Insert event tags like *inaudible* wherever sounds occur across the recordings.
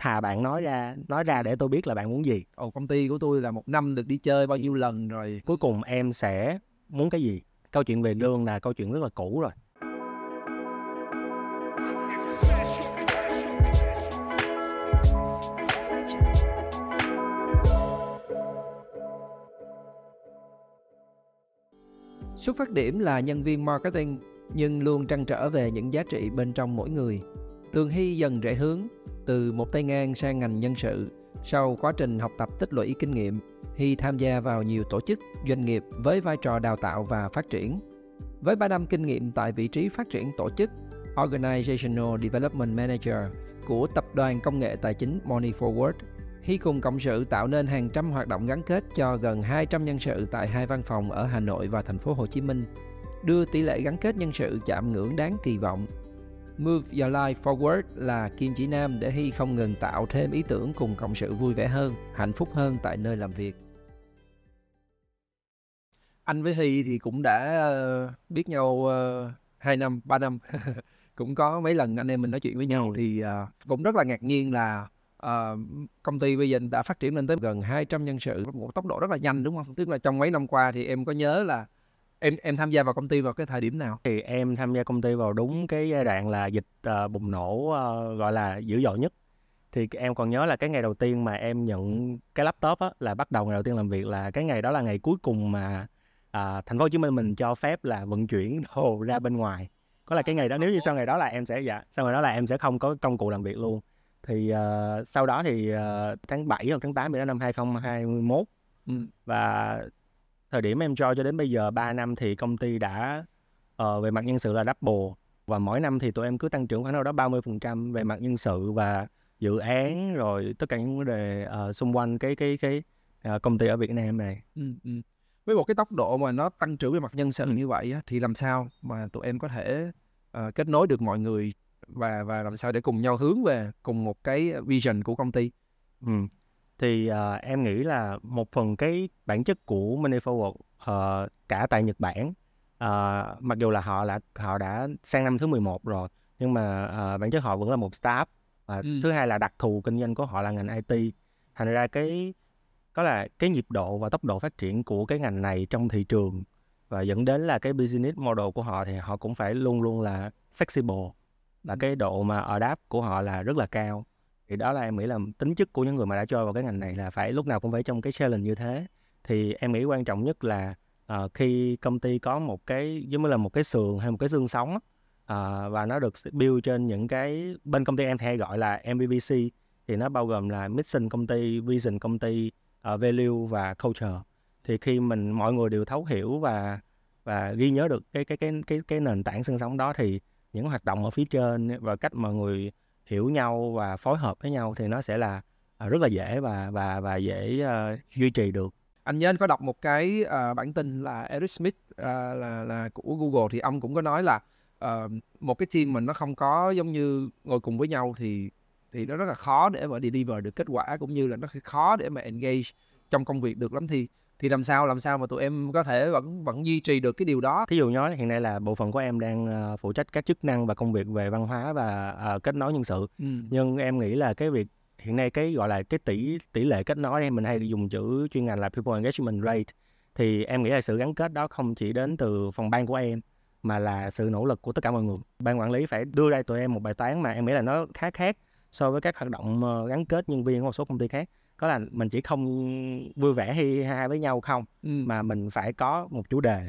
thà bạn nói ra nói ra để tôi biết là bạn muốn gì. Ồ công ty của tôi là một năm được đi chơi bao nhiêu lần rồi? Cuối cùng em sẽ muốn cái gì? Câu chuyện về lương là câu chuyện rất là cũ rồi. Xuất phát điểm là nhân viên marketing nhưng luôn trăn trở về những giá trị bên trong mỗi người. Tường Hy dần rẽ hướng từ một tay ngang sang ngành nhân sự. Sau quá trình học tập tích lũy kinh nghiệm, Hy tham gia vào nhiều tổ chức, doanh nghiệp với vai trò đào tạo và phát triển. Với 3 năm kinh nghiệm tại vị trí phát triển tổ chức Organizational Development Manager của tập đoàn công nghệ tài chính Money Forward, Hy cùng cộng sự tạo nên hàng trăm hoạt động gắn kết cho gần 200 nhân sự tại hai văn phòng ở Hà Nội và thành phố Hồ Chí Minh, đưa tỷ lệ gắn kết nhân sự chạm ngưỡng đáng kỳ vọng. Move Your Life Forward là kim chỉ nam để Hy không ngừng tạo thêm ý tưởng cùng cộng sự vui vẻ hơn, hạnh phúc hơn tại nơi làm việc. Anh với Hy thì cũng đã ờ, biết nhau ờ, 2 năm, 3 năm. *laughs* cũng có mấy lần anh em mình nói chuyện với nhau thì ờ, cũng rất là ngạc nhiên là uh, công ty bây giờ đã phát triển lên tới gần 200 nhân sự một tốc độ rất là nhanh đúng không? Tức là trong mấy năm qua thì em có nhớ là em em tham gia vào công ty vào cái thời điểm nào? Thì em tham gia công ty vào đúng cái giai đoạn là dịch uh, bùng nổ uh, gọi là dữ dội nhất. Thì em còn nhớ là cái ngày đầu tiên mà em nhận cái laptop á, là bắt đầu ngày đầu tiên làm việc là cái ngày đó là ngày cuối cùng mà uh, thành phố Hồ Chí Minh mình cho phép là vận chuyển *laughs* đồ ra bên ngoài. Có là cái ngày đó nếu như sau ngày đó là em sẽ dạ sau ngày đó là em sẽ không có công cụ làm việc luôn thì uh, sau đó thì uh, tháng 7 hoặc tháng 8 năm 2021 ừ. và thời điểm em cho cho đến bây giờ 3 năm thì công ty đã uh, về mặt nhân sự là double và mỗi năm thì tụi em cứ tăng trưởng khoảng đâu đó 30% về mặt nhân sự và dự án rồi tất cả những vấn đề uh, xung quanh cái cái cái uh, công ty ở Việt Nam này. Ừ, ừ. Với một cái tốc độ mà nó tăng trưởng về mặt nhân sự như vậy á, thì làm sao mà tụi em có thể uh, kết nối được mọi người và và làm sao để cùng nhau hướng về cùng một cái vision của công ty ừ. Thì uh, em nghĩ là một phần cái bản chất của Money Forward uh, cả tại Nhật Bản uh, mặc dù là họ là họ đã sang năm thứ 11 rồi nhưng mà uh, bản chất họ vẫn là một startup. Và ừ. thứ hai là đặc thù kinh doanh của họ là ngành IT thành ra cái có là cái nhịp độ và tốc độ phát triển của cái ngành này trong thị trường và dẫn đến là cái business model của họ thì họ cũng phải luôn luôn là flexible. Là cái độ mà đáp của họ là rất là cao thì đó là em nghĩ là tính chất của những người mà đã chơi vào cái ngành này là phải lúc nào cũng phải trong cái challenge như thế. Thì em nghĩ quan trọng nhất là uh, khi công ty có một cái giống như là một cái sườn hay một cái xương sống uh, và nó được build trên những cái bên công ty em hay gọi là MVVC thì nó bao gồm là mission công ty, vision công ty, uh, value và culture. Thì khi mình mọi người đều thấu hiểu và và ghi nhớ được cái cái cái cái cái nền tảng xương sống đó thì những hoạt động ở phía trên và cách mọi người hiểu nhau và phối hợp với nhau thì nó sẽ là ờ, rất là dễ và và và dễ uh, duy trì được. Anh nhớ anh có đọc một cái uh, bản tin là Eric Smith uh, là là của Google thì ông cũng có nói là uh, một cái team mình nó không có giống như ngồi cùng với nhau thì thì nó rất là khó để mà deliver được kết quả cũng như là nó khó để mà engage trong công việc được lắm. Thì thì làm sao làm sao mà tụi em có thể vẫn vẫn duy trì được cái điều đó? Thí dụ nói hiện nay là bộ phận của em đang uh, phụ trách các chức năng và công việc về văn hóa và uh, kết nối nhân sự. Ừ. nhưng em nghĩ là cái việc hiện nay cái gọi là cái tỷ tỷ lệ kết nối em mình hay dùng chữ chuyên ngành là people engagement rate. Thì em nghĩ là sự gắn kết đó không chỉ đến từ phòng ban của em mà là sự nỗ lực của tất cả mọi người. Ban quản lý phải đưa ra tụi em một bài toán mà em nghĩ là nó khá khác so với các hoạt động gắn kết nhân viên của một số công ty khác có là mình chỉ không vui vẻ hi ha với nhau không? Ừ. mà mình phải có một chủ đề.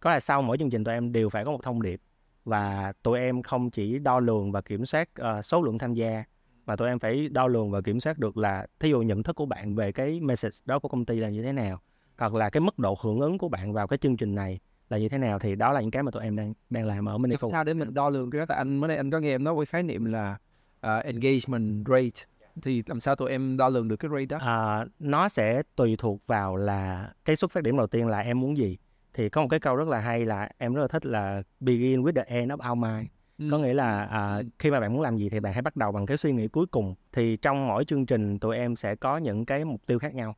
Có là sau mỗi chương trình tụi em đều phải có một thông điệp. Và tụi em không chỉ đo lường và kiểm soát uh, số lượng tham gia mà tụi em phải đo lường và kiểm soát được là thí dụ nhận thức của bạn về cái message đó của công ty là như thế nào hoặc là cái mức độ hưởng ứng của bạn vào cái chương trình này là như thế nào thì đó là những cái mà tụi em đang đang làm ở Mini sao để mình đo lường cái đó? Tại anh mới đây anh có nghe em nói với khái niệm là uh, engagement rate thì làm sao tụi em đo lường được cái rate đó? À, nó sẽ tùy thuộc vào là cái xuất phát điểm đầu tiên là em muốn gì. Thì có một cái câu rất là hay là em rất là thích là begin with the end of our mind. Ừ. Có nghĩa là à, khi mà bạn muốn làm gì thì bạn hãy bắt đầu bằng cái suy nghĩ cuối cùng. Thì trong mỗi chương trình tụi em sẽ có những cái mục tiêu khác nhau.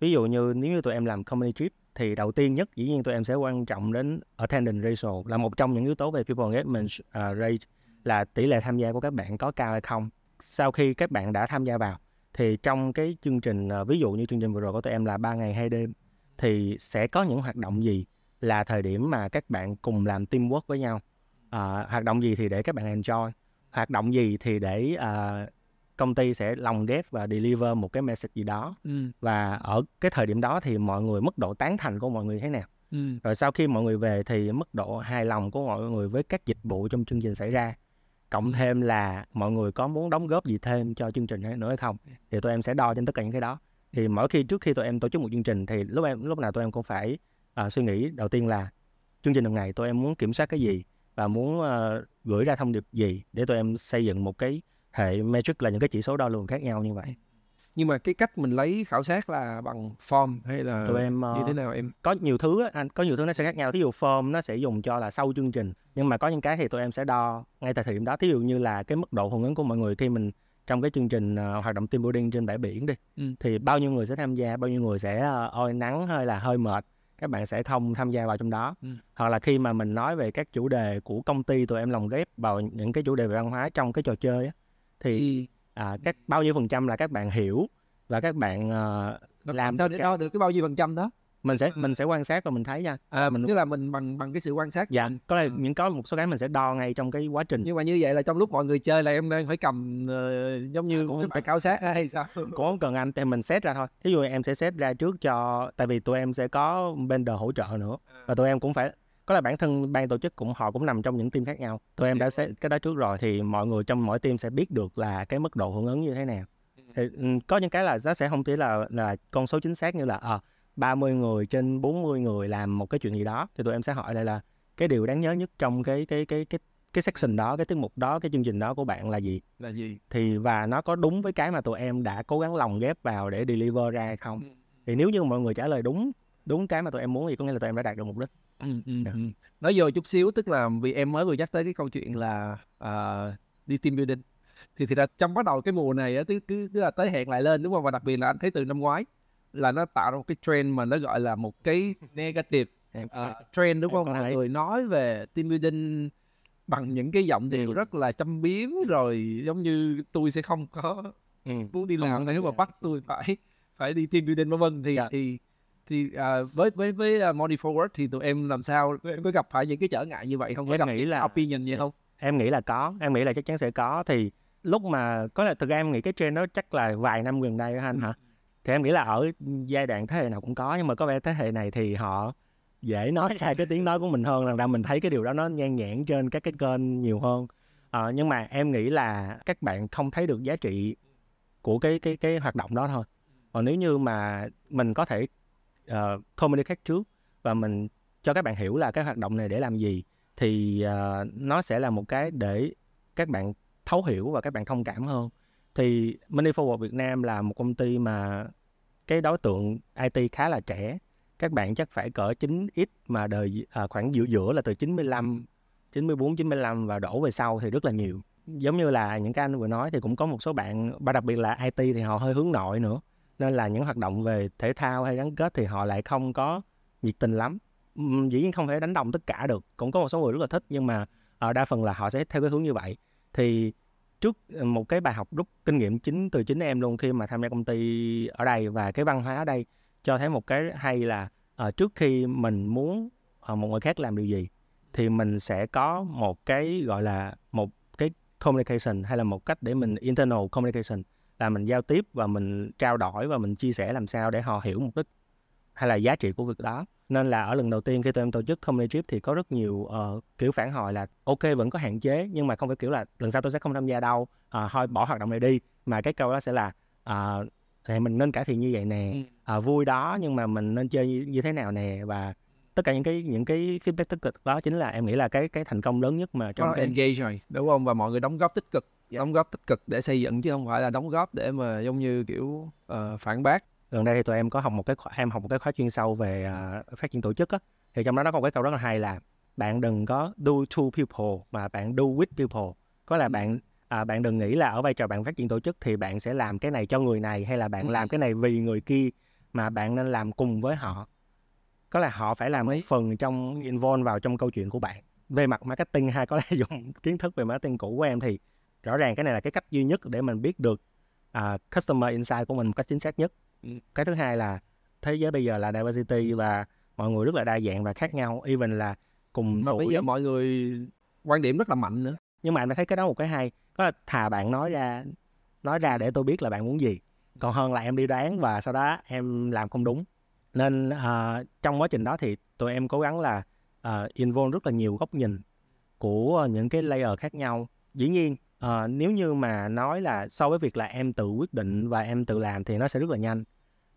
Ví dụ như nếu như tụi em làm company trip thì đầu tiên nhất dĩ nhiên tụi em sẽ quan trọng đến attendance ratio là một trong những yếu tố về people engagement uh, rate là tỷ lệ tham gia của các bạn có cao hay không sau khi các bạn đã tham gia vào thì trong cái chương trình uh, ví dụ như chương trình vừa rồi của tụi em là 3 ngày hai đêm thì sẽ có những hoạt động gì là thời điểm mà các bạn cùng làm teamwork với nhau uh, hoạt động gì thì để các bạn enjoy hoạt động gì thì để uh, công ty sẽ lồng ghép và deliver một cái message gì đó ừ. và ở cái thời điểm đó thì mọi người mức độ tán thành của mọi người thế nào ừ. rồi sau khi mọi người về thì mức độ hài lòng của mọi người với các dịch vụ trong chương trình xảy ra cộng thêm là mọi người có muốn đóng góp gì thêm cho chương trình hay nữa hay không thì tụi em sẽ đo trên tất cả những cái đó. Thì mỗi khi trước khi tụi em tổ chức một chương trình thì lúc em lúc nào tụi em cũng phải uh, suy nghĩ đầu tiên là chương trình lần này tụi em muốn kiểm soát cái gì và muốn uh, gửi ra thông điệp gì để tụi em xây dựng một cái hệ metric là những cái chỉ số đo lường khác nhau như vậy nhưng mà cái cách mình lấy khảo sát là bằng form hay là tụi em như thế nào em có nhiều thứ anh có nhiều thứ nó sẽ khác nhau thí dụ form nó sẽ dùng cho là sau chương trình nhưng mà có những cái thì tụi em sẽ đo ngay tại thời điểm đó thí dụ như là cái mức độ hưởng ứng của mọi người khi mình trong cái chương trình uh, hoạt động team building trên bãi biển đi ừ. thì bao nhiêu người sẽ tham gia bao nhiêu người sẽ uh, oi nắng hay là hơi mệt các bạn sẽ không tham gia vào trong đó ừ. hoặc là khi mà mình nói về các chủ đề của công ty tụi em lồng ghép vào những cái chủ đề về văn hóa trong cái trò chơi á, thì à, các bao nhiêu phần trăm là các bạn hiểu và các bạn uh, làm sao để đo được cái bao nhiêu phần trăm đó? Mình sẽ mình sẽ quan sát và mình thấy nha. À mình tức là mình bằng bằng cái sự quan sát dạ có là những có một số cái mình sẽ đo ngay trong cái quá trình. Nhưng mà như vậy là trong lúc mọi người chơi là em đang phải cầm uh, giống như à, cũng phải. khảo sát hay sao? *laughs* Cũng không cần anh thì mình set ra thôi. Ví dụ em sẽ set ra trước cho tại vì tụi em sẽ có vendor hỗ trợ nữa. À. và tụi em cũng phải có là bản thân ban tổ chức cũng họ cũng nằm trong những team khác nhau. Tụi em đã set cái đó trước rồi thì mọi người trong mỗi team sẽ biết được là cái mức độ hưởng ứng như thế nào. Thì ừ, có những cái là nó sẽ không chỉ là là con số chính xác như là à, 30 người trên 40 người làm một cái chuyện gì đó thì tụi em sẽ hỏi lại là cái điều đáng nhớ nhất trong cái cái cái cái cái section đó cái tiết mục đó cái chương trình đó của bạn là gì? Là gì? Thì và nó có đúng với cái mà tụi em đã cố gắng lồng ghép vào để deliver ra hay không? Ừ. thì nếu như mọi người trả lời đúng đúng cái mà tụi em muốn thì có nghĩa là tụi em đã đạt được mục đích ừ, ừ, yeah. ừ. nói vô chút xíu tức là vì em mới vừa nhắc tới cái câu chuyện là uh, đi team building thì thì là trong bắt đầu cái mùa này á tức, tức, tức là tới hẹn lại lên đúng không và đặc biệt là anh thấy từ năm ngoái là nó tạo ra một cái trend mà nó gọi là một cái negative uh, trend đúng không mọi người nói về team building bằng những cái giọng điệu rất là châm biếm rồi giống như tôi sẽ không có ừ. muốn đi làm nếu mà bắt tôi phải phải đi team building vân vân thì yeah. Dạ. thì thì uh, với với với uh, Money Forward thì tụi em làm sao em có gặp phải những cái trở ngại như vậy không? Em nghĩ là opinion gì không? Em nghĩ là có, em nghĩ là chắc chắn sẽ có thì lúc mà có là thực ra em nghĩ cái trend đó chắc là vài năm gần đây anh hả? thì em nghĩ là ở giai đoạn thế hệ nào cũng có nhưng mà có vẻ thế hệ này thì họ dễ nói ra cái tiếng nói của mình hơn rằng là mình thấy cái điều đó nó nhan nhản trên các cái kênh nhiều hơn à, nhưng mà em nghĩ là các bạn không thấy được giá trị của cái cái cái hoạt động đó thôi còn nếu như mà mình có thể uh, communicate trước và mình cho các bạn hiểu là cái hoạt động này để làm gì thì uh, nó sẽ là một cái để các bạn thấu hiểu và các bạn thông cảm hơn. Thì Money Forward Việt Nam là một công ty mà cái đối tượng IT khá là trẻ. Các bạn chắc phải cỡ 9x mà đời à, khoảng giữa giữa là từ 95 94 95 và đổ về sau thì rất là nhiều. Giống như là những cái anh vừa nói thì cũng có một số bạn và đặc biệt là IT thì họ hơi hướng nội nữa nên là những hoạt động về thể thao hay gắn kết thì họ lại không có nhiệt tình lắm. Dĩ nhiên không thể đánh đồng tất cả được cũng có một số người rất là thích nhưng mà ở đa phần là họ sẽ theo cái hướng như vậy. Thì trước ờ, một cái bài học rút kinh nghiệm chính từ chính em luôn khi mà tham gia công ty ở đây và cái văn hóa ở đây cho thấy một cái hay là uh, trước khi mình muốn uh, một người khác làm điều gì thì mình sẽ có một cái gọi là một cái communication hay là một cách để mình internal communication là mình giao tiếp và mình trao đổi và mình chia sẻ làm sao để họ hiểu mục đích hay là giá trị của việc đó. Nên là ở lần đầu tiên khi tụi em tổ chức comedy trip thì có rất nhiều uh, kiểu phản hồi là ok vẫn có hạn chế nhưng mà không phải kiểu là lần sau tôi sẽ không tham gia đâu uh, thôi bỏ hoạt động này đi. Mà cái câu đó sẽ là uh, thì mình nên cải thiện như vậy nè uh, vui đó nhưng mà mình nên chơi như, như thế nào nè? Và tất cả những cái những cái feedback tích cực đó chính là em nghĩ là cái cái thành công lớn nhất mà trong cái... engage rồi đúng không? Và mọi người đóng góp tích cực yeah. Dạ. đóng góp tích cực để xây dựng chứ không phải là đóng góp để mà giống như kiểu uh, phản bác. Gần đây thì tụi em có học một cái em học một cái khóa chuyên sâu về uh, phát triển tổ chức á. Thì trong đó nó có một cái câu rất là hay là bạn đừng có do to people mà bạn do with people. Có là bạn à, bạn đừng nghĩ là ở vai trò bạn phát triển tổ chức thì bạn sẽ làm cái này cho người này hay là bạn làm cái này vì người kia mà bạn nên làm cùng với họ. Có là họ phải làm mấy phần trong involve vào trong câu chuyện của bạn. Về mặt marketing hay có lẽ *laughs* dùng kiến thức về marketing cũ của em thì rõ ràng cái này là cái cách duy nhất để mình biết được uh, customer insight của mình một cách chính xác nhất. Ừ. cái thứ hai là thế giới bây giờ là diversity và mọi người rất là đa dạng và khác nhau even là cùng mà tuổi. bây giờ mọi người quan điểm rất là mạnh nữa. Nhưng mà anh thấy cái đó một cái hay đó là thà bạn nói ra nói ra để tôi biết là bạn muốn gì còn hơn là em đi đoán và sau đó em làm không đúng. Nên uh, trong quá trình đó thì tụi em cố gắng là uh, involve rất là nhiều góc nhìn của những cái layer khác nhau. Dĩ nhiên uh, nếu như mà nói là so với việc là em tự quyết định và em tự làm thì nó sẽ rất là nhanh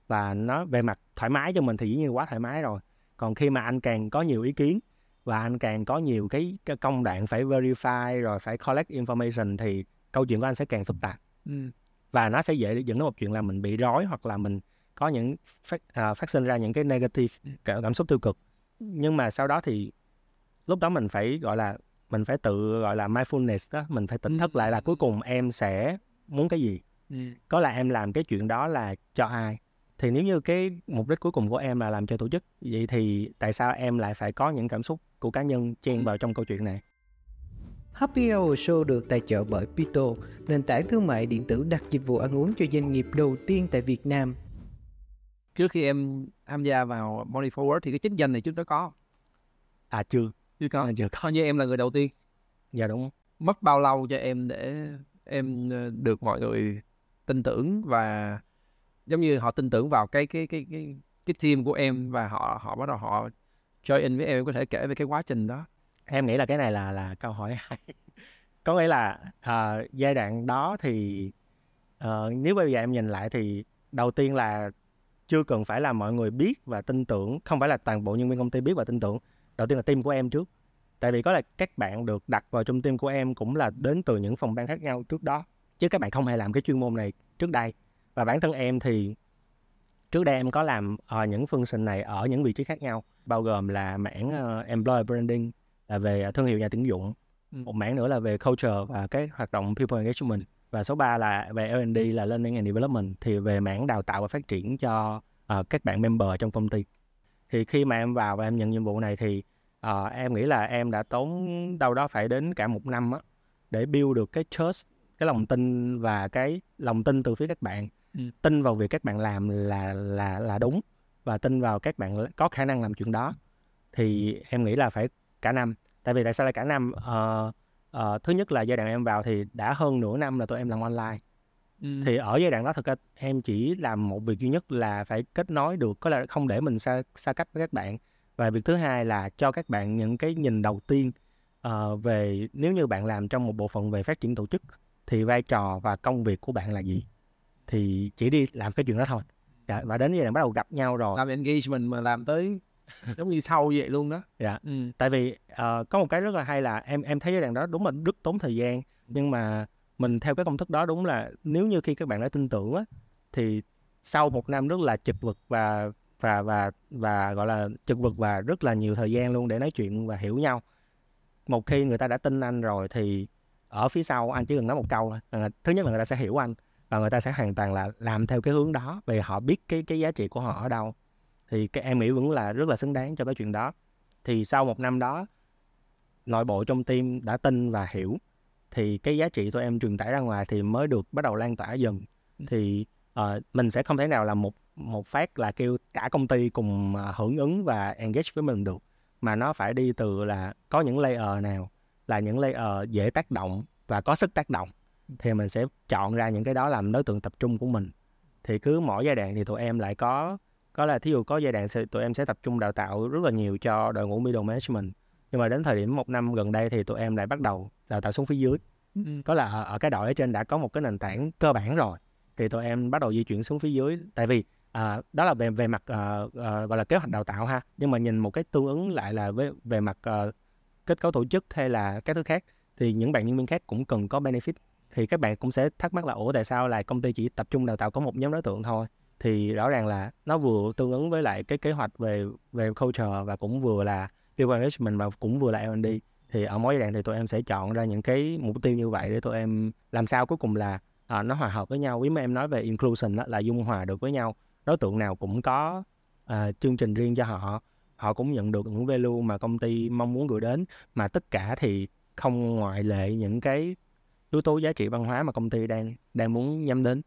và nó về mặt thoải mái cho mình thì dĩ nhiên quá thoải mái rồi. Còn khi mà anh càng có nhiều ý kiến và anh càng có nhiều cái, cái công đoạn phải verify rồi phải collect information thì câu chuyện của anh sẽ càng phức tạp. Ừ. và nó sẽ dễ dẫn đến một chuyện là mình bị rối hoặc là mình có những phát, uh, phát sinh ra những cái negative cảm xúc tiêu cực. Nhưng mà sau đó thì lúc đó mình phải gọi là mình phải tự gọi là mindfulness đó mình phải tỉnh thức lại là cuối cùng em sẽ muốn cái gì có là em làm cái chuyện đó là cho ai thì nếu như cái mục đích cuối cùng của em là làm cho tổ chức vậy thì tại sao em lại phải có những cảm xúc của cá nhân chen vào trong câu chuyện này Happy Hour Show được tài trợ bởi Pito, nền tảng thương mại điện tử đặt dịch vụ ăn uống cho doanh nghiệp đầu tiên tại Việt Nam. Trước khi em tham gia vào Money Forward thì cái chức danh này trước đó có. À chưa. Có. À, chưa có. Như em là người đầu tiên. Dạ đúng. Mất bao lâu cho em để em ờ, được mọi người tin tưởng và giống như họ tin tưởng vào cái cái cái cái cái team của em và họ họ bắt đầu họ join với em, em có thể kể về cái quá trình đó em nghĩ là cái này là là câu hỏi hay *laughs* có nghĩa là uh, giai đoạn đó thì uh, nếu bây giờ em nhìn lại thì đầu tiên là chưa cần phải là mọi người biết và tin tưởng không phải là toàn bộ nhân viên công ty biết và tin tưởng đầu tiên là team của em trước. Tại vì có là các bạn được đặt vào trong team của em cũng là đến từ những phòng ban khác nhau trước đó. Chứ các bạn không hề làm cái chuyên môn này trước đây. Và bản thân em thì trước đây em có làm uh, những function này ở những vị trí khác nhau bao gồm là mảng uh, employer branding là về thương hiệu nhà tuyển dụng ừ. một mảng nữa là về culture và cái hoạt động people engagement. Và số 3 là về L&D là learning and development thì về mảng đào tạo và phát triển cho uh, các bạn member trong công ty thì khi mà em vào và em nhận nhiệm vụ này thì uh, em nghĩ là em đã tốn đâu đó phải đến cả một năm á để build được cái trust cái lòng tin và cái lòng tin từ phía các bạn. Ừ. tin vào việc các bạn làm là là là đúng và tin vào các bạn có khả năng làm chuyện đó. Thì em nghĩ là phải cả năm. Tại vì tại sao lại cả năm? Uh, uh, thứ nhất là giai đoạn em vào thì đã hơn nửa năm là tụi em làm online ừ. thì ở giai đoạn đó thực ra em chỉ làm một việc duy nhất là phải kết nối được có là không để mình xa xa cách với các bạn. Và việc thứ hai là cho các bạn những cái nhìn đầu tiên uh, về nếu như bạn làm trong một bộ phận về phát triển tổ chức thì vai trò và công việc của bạn là gì? Thì chỉ đi làm cái chuyện đó thôi. Dạ, và đến giai đoạn bắt đầu gặp nhau rồi. Làm engagement mà làm tới giống như sau vậy luôn đó. Dạ. Ừ. tại vì uh, có một cái rất là hay là em em thấy giai đoạn đó đúng là rất tốn thời gian nhưng mà mình theo cái công thức đó đúng là nếu như khi các bạn đã tin tưởng á, thì sau một năm rất là chật vật và và và và, gọi là, chật vật và rất là nhiều thời gian luôn để nói chuyện và hiểu nhau. Một khi người ta đã tin anh rồi thì ở phía sau anh chỉ cần nói một câu thôi. Ờ, thứ nhất là người ta sẽ hiểu anh và người ta sẽ hoàn toàn là làm theo cái hướng đó vì họ biết cái cái giá trị của họ ở đâu. Thì cái em nghĩ vẫn là rất là xứng đáng cho cái chuyện đó. Thì sau một năm đó, nội bộ trong team đã tin và hiểu thì cái giá trị tụi em truyền tải ra ngoài thì mới được bắt đầu lan tỏa dần. Ừ. thì uh, mình sẽ không thể nào là một một phát là kêu cả công ty cùng uh, hưởng ứng và engage với mình được mà nó phải đi từ là có những layer nào là những layer dễ tác động và có sức tác động. Thì mình sẽ chọn ra những cái đó làm đối tượng tập trung của mình. Thì cứ mỗi giai đoạn thì tụi em lại có có là thí dụ có giai đoạn tụi em sẽ tập trung đào tạo rất là nhiều cho đội ngũ middle management. Nhưng mà đến thời điểm một năm gần đây thì tụi em lại bắt đầu đào tạo xuống phía dưới. Ừ. có là ở, ở cái đội ở trên đã có một cái nền tảng cơ bản rồi thì tụi em bắt đầu di chuyển xuống phía dưới. Tại vì à, đó là về về mặt à, à, gọi là kế hoạch đào tạo ha nhưng mà nhìn một cái tương ứng lại là với về mặt à, kết cấu tổ chức hay là các thứ khác thì những bạn nhân viên khác cũng cần có benefit. Thì các bạn cũng sẽ thắc mắc là ủa tại sao là công ty chỉ tập trung đào tạo có một nhóm đối tượng thôi? Thì rõ ràng là nó vừa tương ứng với lại cái kế hoạch về về culture và cũng vừa là people engagement và cũng vừa là L&D thì ở mỗi giai đoạn thì tụi em sẽ chọn ra những cái mục tiêu như vậy để tụi em làm sao cuối cùng là à, nó hòa hợp với nhau. Nếu mà em nói về inclusion đó, là dung hòa được với nhau. Đối tượng nào cũng có à, chương trình riêng cho họ họ cũng nhận được những value mà công ty mong muốn gửi đến. Mà tất cả thì không ngoại lệ những cái yếu tố giá trị văn hóa mà công ty đang đang muốn nhắm đến.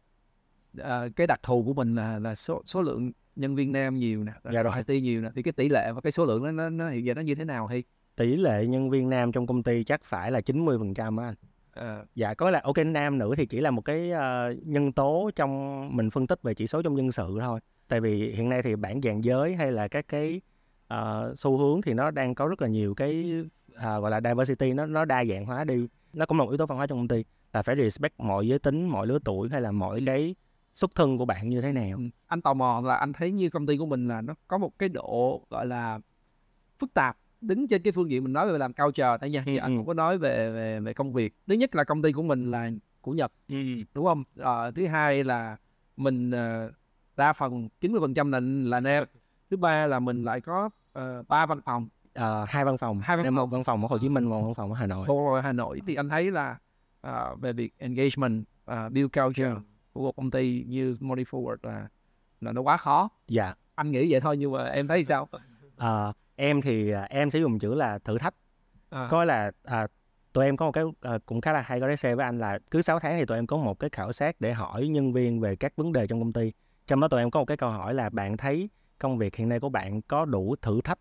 À, cái đặc thù của mình là là số số lượng nhân viên nam nhiều nè Dạ rồi. IT nhiều nè thì cái tỷ lệ và cái số lượng nó nó, nó hiện giờ nó như thế nào hay tỷ lệ nhân viên nam trong công ty chắc phải là 90 phần trăm anh. À, dạ có là ok nam nữ thì chỉ là một cái ờ, nhân tố trong mình phân tích về chỉ số trong nhân sự thôi. Tại vì hiện nay thì bảng dạng giới hay là các cái ờ, xu hướng thì nó đang có rất là nhiều cái à, gọi là diversity nó nó đa dạng hóa đi. Nó cũng là một yếu tố văn hóa trong công ty. Là phải respect mọi giới tính mọi lứa tuổi hay là mọi cái xuất thân của bạn như thế nào. Ừ. anh tò mò là anh thấy như công ty của mình là nó có một cái độ gọi là phức tạp đứng trên cái phương diện mình nói về làm culture đấy nha Ừ, anh ừ. cũng có nói về về về công việc. Thứ nhất là công ty của mình là của Nhật đúng không? Ờ, thứ hai là mình ờ, đa phần 90% là là nam thứ ba là mình lại có ờ, ba văn phòng. Ờ, hai văn phòng. Hai văn Em một phòng. văn phòng ở Hồ Chí Minh một văn phòng ở Hà Nội. Hồ Hà Nội. Thì anh thấy là ờ, về việc engagement uh, build culture của một công ty như Money Forward là là nó quá khó. Dạ. Anh nghĩ vậy thôi nhưng mà em thấy sao? Ờ, em thì à, em sẽ dùng chữ là thử thách. À, có là à, tụi em có một cái à, cũng khá là hay có để share với anh là cứ 6 tháng thì tụi em có một cái khảo sát để hỏi nhân viên về các vấn đề trong công ty. Trong đó tụi em có một cái câu hỏi là bạn thấy công việc hiện nay của bạn có đủ thử thách?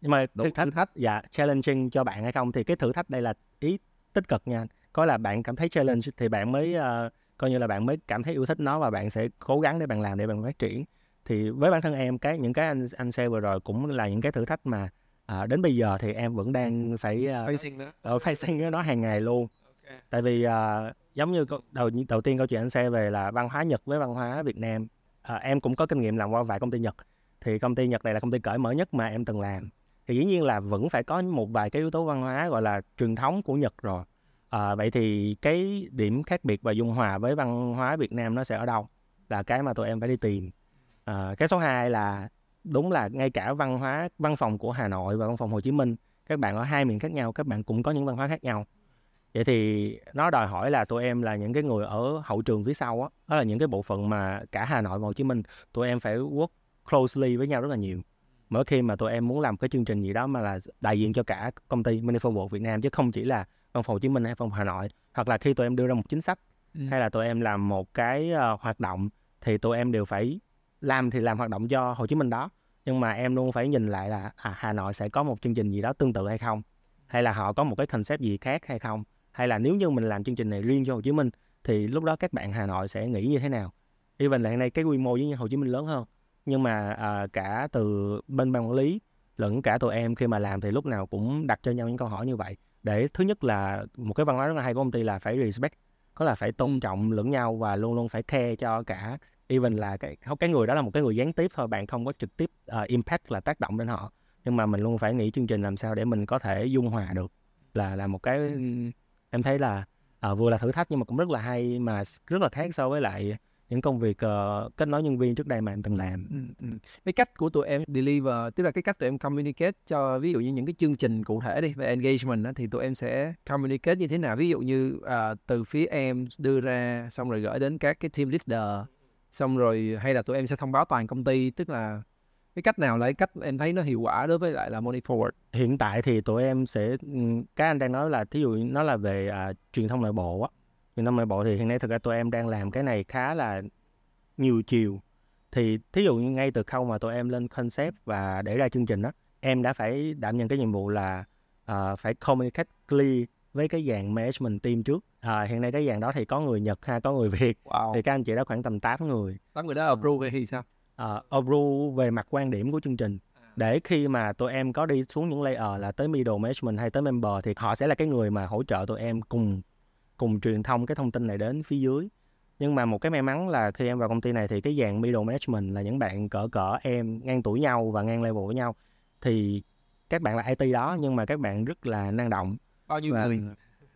Nhưng mà đủ thử thách. dạ challenging cho bạn hay không thì cái thử thách đây là ý tích cực nha. Có là bạn cảm thấy challenge thì bạn mới ờ, coi như là bạn mới cảm thấy yêu thích nó và bạn sẽ cố gắng để bạn làm để bạn phát triển thì với bản thân em cái những cái anh anh share vừa rồi cũng là những cái thử thách mà à, đến bây giờ thì em vẫn đang phải uh, facing nữa. ở facing nó hàng ngày luôn. Tại vì à, giống như đầu đầu tiên câu chuyện anh share về là văn hóa Nhật với văn hóa Việt Nam. À, em cũng có kinh nghiệm làm qua vài công ty Nhật. Thì công ty Nhật này là công ty cởi mở nhất mà em từng làm. Thì dĩ nhiên là vẫn phải có một vài cái yếu tố văn hóa gọi là truyền thống của Nhật rồi. À, vậy thì cái điểm khác biệt và dung hòa với văn hóa Việt Nam nó sẽ ở đâu? Là cái mà tụi em phải đi tìm à, cái số 2 là đúng là ngay cả văn hóa văn phòng của Hà Nội và văn phòng Hồ Chí Minh các bạn ở hai miền khác nhau các bạn cũng có những văn hóa khác nhau vậy thì nó đòi hỏi là tụi em là những cái người ở hậu trường phía sau á đó là những cái bộ phận mà cả Hà Nội và Hồ Chí Minh tụi em phải work closely với nhau rất là nhiều mỗi khi mà tụi em muốn làm cái chương trình gì đó mà là đại diện cho cả công ty Mini Forward Việt Nam chứ không chỉ là văn phòng Hồ Chí Minh hay văn phòng Hà Nội hoặc là khi tụi em đưa ra một chính sách Ừ. hay là tụi em làm một cái ờ, hoạt động thì tụi em đều phải làm thì làm hoạt động cho Hồ Chí Minh đó nhưng mà em luôn phải nhìn lại là à, Hà Nội sẽ có một chương trình gì đó tương tự hay không? Hay là họ có một cái concept gì khác hay không? Hay là nếu như mình làm chương trình này riêng cho Hồ Chí Minh thì lúc đó các bạn Hà Nội sẽ nghĩ như thế nào? Even là hiện nay cái quy mô với Hồ Chí Minh lớn hơn nhưng mà à, cả từ bên ban quản lý lẫn cả tụi em khi mà làm thì lúc nào cũng đặt cho nhau những câu hỏi như vậy. Để thứ nhất là một cái văn hóa rất là hay của công ty là phải respect có là phải tôn trọng lẫn nhau và luôn luôn phải care cho cả even là cái cái người đó là một cái người gián tiếp thôi bạn không có trực tiếp ờ, impact là tác động đến họ. Nhưng mà mình luôn phải nghĩ chương trình làm sao để mình có thể dung hòa được. Là là một cái em thấy là ờ, vừa là thử thách nhưng mà cũng rất là hay mà rất là khác so với lại những công việc ờ, kết nối nhân viên trước đây mà em từng làm. Ừ, ừ. cái cách của tụi em deliver tức là cái cách tụi em communicate cho ví dụ như những cái chương trình cụ thể đi về engagement đó, thì tụi em sẽ communicate như thế nào? Ví dụ như à, từ phía em đưa ra xong rồi gửi đến các cái team leader xong rồi hay là tụi em sẽ thông báo toàn công ty tức là cái cách nào là cái cách em thấy nó hiệu quả đối với lại là money forward? Hiện tại thì tụi em sẽ các cái anh đang nói là thí dụ nó là về à, truyền thông nội bộ á. Truyền thông nội bộ thì hiện nay thực ra tụi em đang làm cái này khá là nhiều chiều. Thì thí dụ như ngay từ khâu mà tụi em lên concept và để ra chương trình á em đã phải đảm nhận cái nhiệm vụ là à, phải communicate clear với cái dàn management team trước. À, hiện nay cái dàn đó thì có người Nhật ha có người Việt. Wow. Thì các anh chị đó khoảng tầm 8 người. Tám người đó approve thì sao? Uh, approve về mặt quan điểm của chương trình. Để khi mà tụi em có đi xuống những layer là tới middle management hay tới member thì họ sẽ là cái người mà hỗ trợ tụi em cùng cùng truyền thông cái thông tin này đến phía dưới. Nhưng mà một cái may mắn là khi em vào công ty này thì cái dàn middle management là những bạn cỡ cỡ em ngang tuổi nhau và ngang level với nhau. Thì các bạn là IT đó nhưng mà các bạn rất là năng động bao nhiêu Và- người?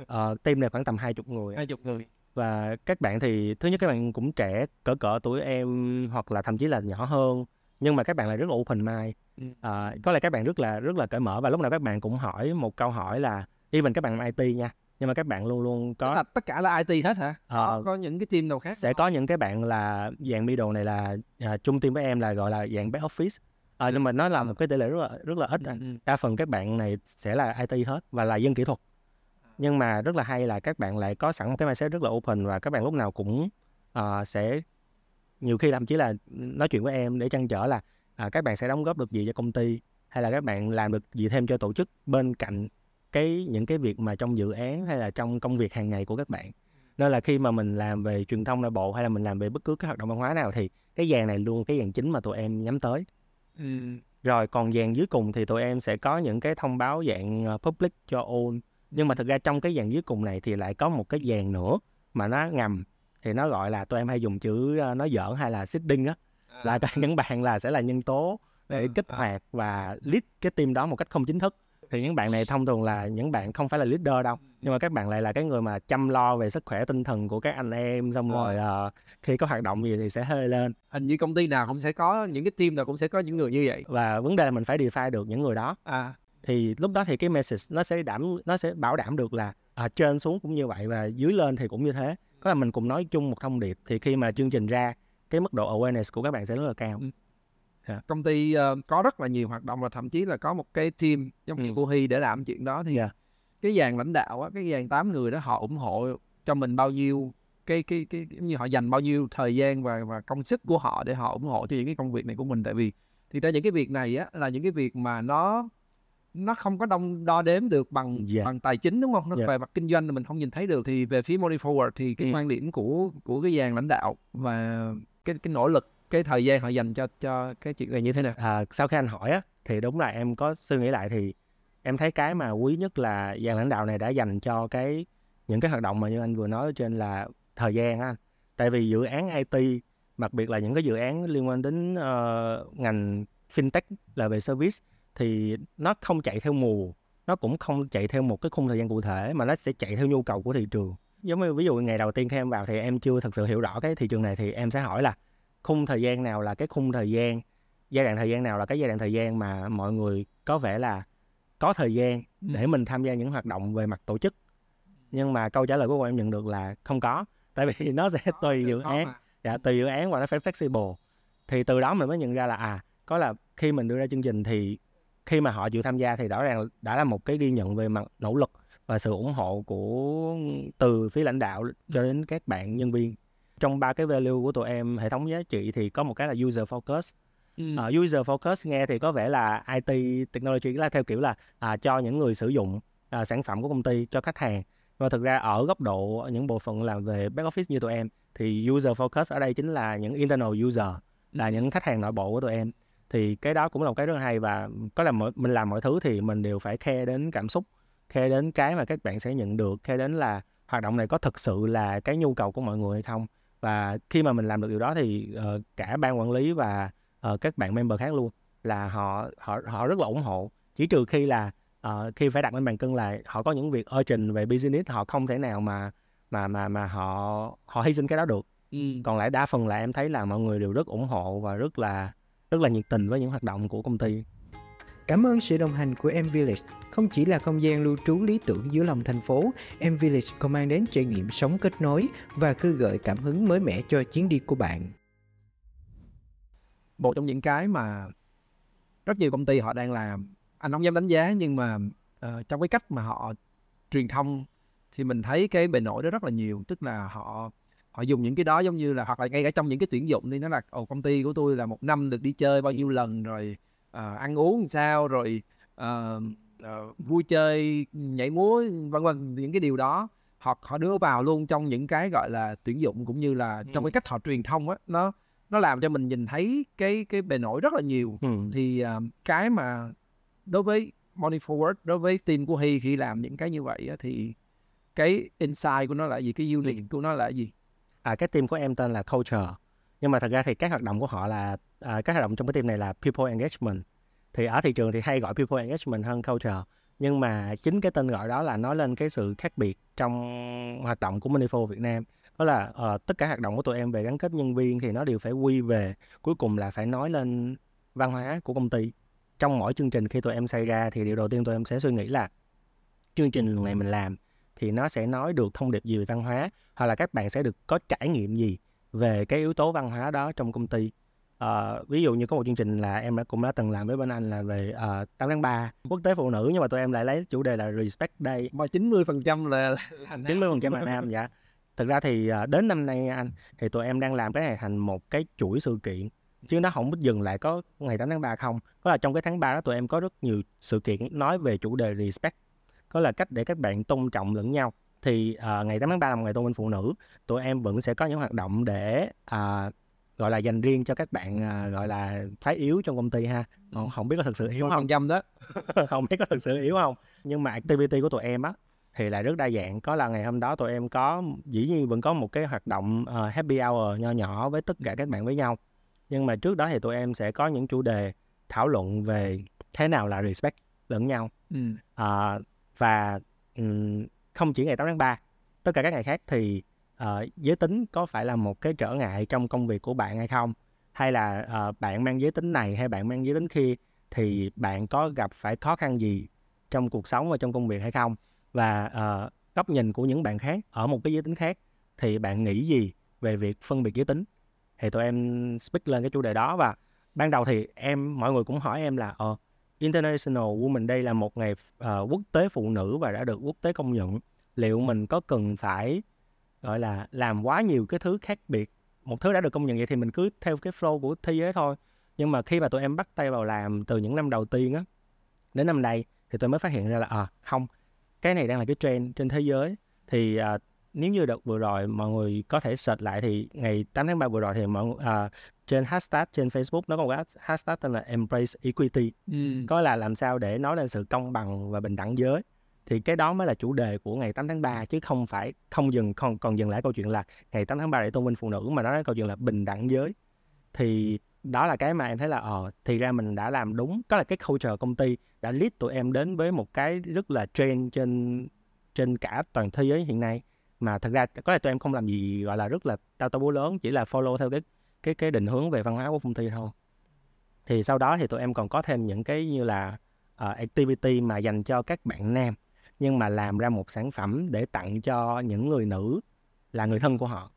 uh, team này khoảng tầm 20 người hai chục người. Và các bạn thì thứ nhất các bạn cũng trẻ cỡ cỡ tuổi em hoặc là thậm chí là nhỏ hơn nhưng mà các bạn lại rất là open mind. À, có lẽ các bạn rất là rất là cởi mở và lúc nào các bạn cũng hỏi một câu hỏi là even các bạn IT nha nhưng mà các bạn luôn luôn có là tất cả là IT hết hả? Ờ, có, có những cái team nào khác sẽ có những cái bạn là dạng middle này là à, chung team với em là gọi là dạng back office à, nhưng mà nó là một cái tỷ lệ rất là rất là ít Ừ. đa phần các bạn này sẽ là IT hết và là dân kỹ thuật. Nhưng mà rất là hay là các bạn lại có sẵn một cái mindset rất là open và các bạn lúc nào cũng ờ, sẽ nhiều khi thậm chí là nói chuyện với em để trăn trở là à, các bạn sẽ đóng góp được gì cho công ty hay là các bạn làm được gì thêm cho tổ chức bên cạnh cái những cái việc mà trong dự án hay là trong công việc hàng ngày của các bạn. Nên là khi mà mình làm về truyền thông nội bộ hay là mình làm về bất cứ cái hoạt động văn hóa nào thì cái dàn này luôn cái dàn chính mà tụi em nhắm tới Ừ. rồi còn dàn dưới cùng thì tụi em sẽ có những cái thông báo dạng ờ, public cho all. Nhưng mà thực ra trong cái dàn dưới cùng này thì lại có một cái dàn nữa mà nó ngầm. Thì nó gọi là tụi em hay dùng chữ ờ, nói giỡn hay là seeding á. Là có những bạn là sẽ là nhân tố để Ừ, kích à. hoạt và lead cái team đó một cách không chính thức. Thì những bạn này thông thường là những bạn không phải là leader đâu nhưng mà các bạn lại là cái người mà chăm lo về sức khỏe tinh thần của các anh em xong Ờ. rồi ờ, khi có hoạt động gì thì sẽ hơi lên. Hình như công ty nào cũng sẽ có những cái team nào cũng sẽ có những người như vậy. Và vấn đề là mình phải define được những người đó. À. Thì lúc đó thì cái message nó sẽ đảm nó sẽ bảo đảm được là à, trên xuống cũng như vậy và dưới lên thì cũng như thế. Có là mình cùng nói chung một thông điệp thì khi mà chương trình ra cái mức độ awareness của các bạn sẽ rất là cao. Công ty ờ, có rất là nhiều hoạt động và thậm chí là có một cái team giống như Ừ. cô Hy để làm chuyện đó thì Dạ. Cái dàn lãnh đạo á, cái dàn 8 người đó họ ủng hộ cho mình bao nhiêu cái cái cái như họ dành bao nhiêu thời gian và và công sức của họ để họ ủng hộ cho những cái công việc này của mình tại vì thì ra những cái việc này á là những cái việc mà nó nó không có đong đo đếm được bằng Dạ. bằng tài chính đúng không? Nó Dạ. về mặt kinh doanh là mình không nhìn thấy được thì về phía Money Forward thì cái Ừ. quan điểm của của cái dàn lãnh đạo và cái cái nỗ lực cái thời gian họ dành cho cho cái chuyện này như thế nào? à, sau khi anh hỏi á thì đúng là em có suy nghĩ lại thì em thấy cái mà quý nhất là dàn lãnh đạo này đã dành cho cái những cái hoạt động mà như anh vừa nói trên là thời gian á tại vì dự án IT đặc biệt là những cái dự án liên quan đến uh, ngành fintech là về service thì nó không chạy theo mùa nó cũng không chạy theo một cái khung thời gian cụ thể mà nó sẽ chạy theo nhu cầu của thị trường. Giống như ví dụ ngày đầu tiên khi em vào thì em chưa thật sự hiểu rõ cái thị trường này thì em sẽ hỏi là khung thời gian nào là cái khung thời gian giai đoạn thời gian nào là cái giai đoạn thời gian mà mọi người có vẻ là có thời gian Ừ. để mình tham gia những hoạt động về mặt tổ chức. Nhưng mà câu trả lời của em nhận được là không có tại vì *laughs* nó sẽ tùy dự án. mà. dạ, tùy dự án và nó phải flexible. Thì từ đó mình mới nhận ra là à có là khi mình đưa ra chương trình thì khi mà họ chịu tham gia thì rõ ràng đã là một cái ghi nhận về mặt nỗ lực và sự ủng hộ của từ phía lãnh đạo cho đến các bạn nhân viên. Trong ba cái value của tụi em hệ thống giá trị thì có một cái là user focus Ừ. Ờ, user focus nghe thì có vẻ là IT technology là theo kiểu là à, cho những người sử dụng à, sản phẩm của công ty cho khách hàng. Và thực ra ở góc độ những bộ phận làm về back office như tụi em thì user focus ở đây chính là những internal user là những khách hàng nội bộ của tụi em. Thì cái đó cũng là một cái rất hay và có là mình làm mọi thứ thì mình đều phải care đến cảm xúc care đến cái mà các bạn sẽ nhận được care đến là hoạt động này có thực sự là cái nhu cầu của mọi người hay không. Và khi mà mình làm được điều đó thì ờ, cả ban quản lý và ờ, các bạn member khác luôn là họ họ họ rất là ủng hộ chỉ trừ khi là ờ, khi phải đặt lên bàn cân là họ có những việc urgent về business họ không thể nào mà mà mà mà họ họ hy sinh cái đó được Ừ. còn lại đa phần là em thấy là mọi người đều rất ủng hộ và rất là rất là nhiệt tình với những hoạt động của công ty Cảm ơn sự đồng hành của M Village. Không chỉ là không gian lưu trú lý tưởng giữa lòng thành phố, M Village còn mang đến trải nghiệm sống kết nối và khơi gợi cảm hứng mới mẻ cho chuyến đi của bạn. Một trong những cái mà rất nhiều công ty họ đang làm. Anh không dám đánh giá nhưng mà ờ, trong cái cách mà họ truyền thông thì mình thấy cái bề nổi đó rất là nhiều. Tức là họ họ dùng những cái đó giống như là hoặc là ngay cả trong những cái tuyển dụng thì nó là ồ công ty của tôi là một năm được đi chơi bao nhiêu lần rồi ờ, ăn uống làm sao rồi ờ, ờ, vui chơi nhảy múa vân vân. Những cái điều đó họ họ đưa vào luôn trong những cái gọi là tuyển dụng cũng như là trong Ừ. cái cách họ truyền thông á nó nó làm cho mình nhìn thấy cái cái bề nổi rất là nhiều. Ừ. thì à, cái mà đối với Money Forward đối với team của Hy khi làm những cái như vậy á, thì cái insight của nó là gì? Cái unique của nó là gì? À cái team của em tên là culture. Nhưng mà thật ra thì các hoạt động của họ là à, các hoạt động trong cái team này là people engagement. Thì ở thị trường thì hay gọi people engagement hơn culture nhưng mà chính cái tên gọi đó là nói lên cái sự khác biệt trong hoạt động của Manifo Việt Nam. Đó là uh, tất cả hoạt động của tụi em về gắn kết nhân viên thì nó đều phải quy về cuối cùng là phải nói lên văn hóa của công ty. Trong mỗi chương trình khi tụi em xây ra thì điều đầu tiên tụi em sẽ suy nghĩ là chương trình này mình làm thì nó sẽ nói được thông điệp gì về văn hóa hoặc là các bạn sẽ được có trải nghiệm gì về cái yếu tố văn hóa đó trong công ty. Ờ, ví dụ như có một chương trình là em đã cũng đã từng làm với bên anh là về ờ, 8 tháng 3 quốc tế phụ nữ nhưng mà tụi em lại lấy chủ đề là Respect Day. Mà 90% là, là 90 phần trăm là nam dạ. Thực ra thì ờ, đến năm nay anh thì tụi em đang làm cái này thành một cái chuỗi sự kiện chứ nó không có dừng lại có ngày 8 tháng 3 không. Có là trong cái tháng 3 đó tụi em có rất nhiều sự kiện nói về chủ đề respect. Có là cách để các bạn tôn trọng lẫn nhau. Thì ờ, ngày 8 tháng 3 là một ngày tôn vinh phụ nữ. Tụi em vẫn sẽ có những hoạt động để à, gọi là dành riêng cho các bạn à, gọi là phái yếu trong công ty ha. Không, không biết có thực sự yếu không? trăm đó. *laughs* Không biết có thực sự yếu không. Nhưng mà activity của tụi em á thì là rất đa dạng. Có là ngày hôm đó tụi em có dĩ nhiên vẫn có một cái hoạt động ờ, happy hour nho nhỏ với tất cả các bạn với nhau. Nhưng mà trước đó thì tụi em sẽ có những chủ đề thảo luận về thế nào là respect lẫn nhau. Ừ. À, và ừm, không chỉ ngày 8 tháng 3 tất cả các ngày khác thì uh, giới tính có phải là một cái trở ngại trong công việc của bạn hay không? Hay là uh, bạn mang giới tính này hay bạn mang giới tính kia thì bạn có gặp phải khó khăn gì trong cuộc sống và trong công việc hay không? Và uh, góc nhìn của những bạn khác ở một cái giới tính khác thì bạn nghĩ gì về việc phân biệt giới tính? Thì tụi em speak lên cái chủ đề đó và ban đầu thì em mọi người cũng hỏi em là ờ International Women Day là một ngày uh, quốc tế phụ nữ và đã được quốc tế công nhận. Liệu mình có cần phải gọi là làm quá nhiều cái thứ khác biệt. Một thứ đã được công nhận vậy thì mình cứ theo cái flow của thế giới thôi. Nhưng mà khi mà tụi em bắt tay vào làm từ những năm đầu tiên á đến năm nay thì tôi mới phát hiện ra là à không cái này đang là cái trend trên thế giới. Thì à, nếu như đợt vừa rồi mọi người có thể search lại thì ngày 8 tháng 3 vừa rồi thì mọi à, trên hashtag trên Facebook nó có một cái hashtag tên là Embrace Equity. Ừ. có là làm sao để nói lên sự công bằng và bình đẳng giới thì cái đó mới là chủ đề của ngày 8 tháng 3 chứ không phải không dừng còn còn dừng lại câu chuyện là ngày 8 tháng 3 để tôn vinh phụ nữ mà nó nói câu chuyện là bình đẳng giới. Thì đó là cái mà em thấy là ờ thì ra mình đã làm đúng. Có là cái culture công ty đã lead tụi em đến với một cái rất là trend trên trên cả toàn thế giới hiện nay. Mà thật ra có là tụi em không làm gì gọi là rất là tao tao bố lớn chỉ là follow theo cái cái cái định hướng về văn hóa của công ty thôi. Thì sau đó thì tụi em còn có thêm những cái như là uh, activity mà dành cho các bạn nam nhưng mà làm ra một sản phẩm để tặng cho những người nữ là người thân của họ.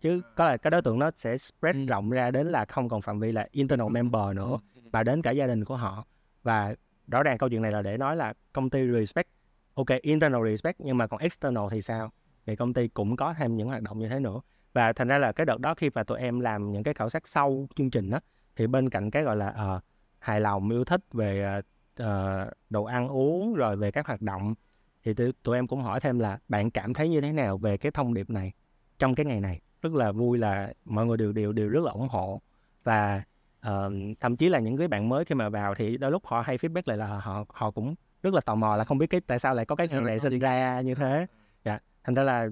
Chứ có là cái đối tượng nó sẽ spread Ừ. rộng ra đến là không còn phạm vi là internal member nữa mà đến cả gia đình của họ. Và rõ ràng câu chuyện này là để nói là công ty respect. Ok internal respect nhưng mà còn external thì sao? Thì công ty cũng có thêm những hoạt động như thế nữa. Và thành ra là cái đợt đó khi mà tụi em làm những cái khảo sát sau chương trình á thì bên cạnh cái gọi là ờ, hài lòng yêu thích về ờ, đồ ăn uống rồi về các hoạt động thì tụi, tụi em cũng hỏi thêm là bạn cảm thấy như thế nào về cái thông điệp này trong cái ngày này? Rất là vui là mọi người đều đều đều rất là ủng hộ. Và ờ, thậm chí là những cái bạn mới khi mà vào thì đôi lúc họ hay feedback lại là họ họ cũng rất là tò mò là không biết cái tại sao lại có cái lại này có sinh ra như thế. Dạ thành ra là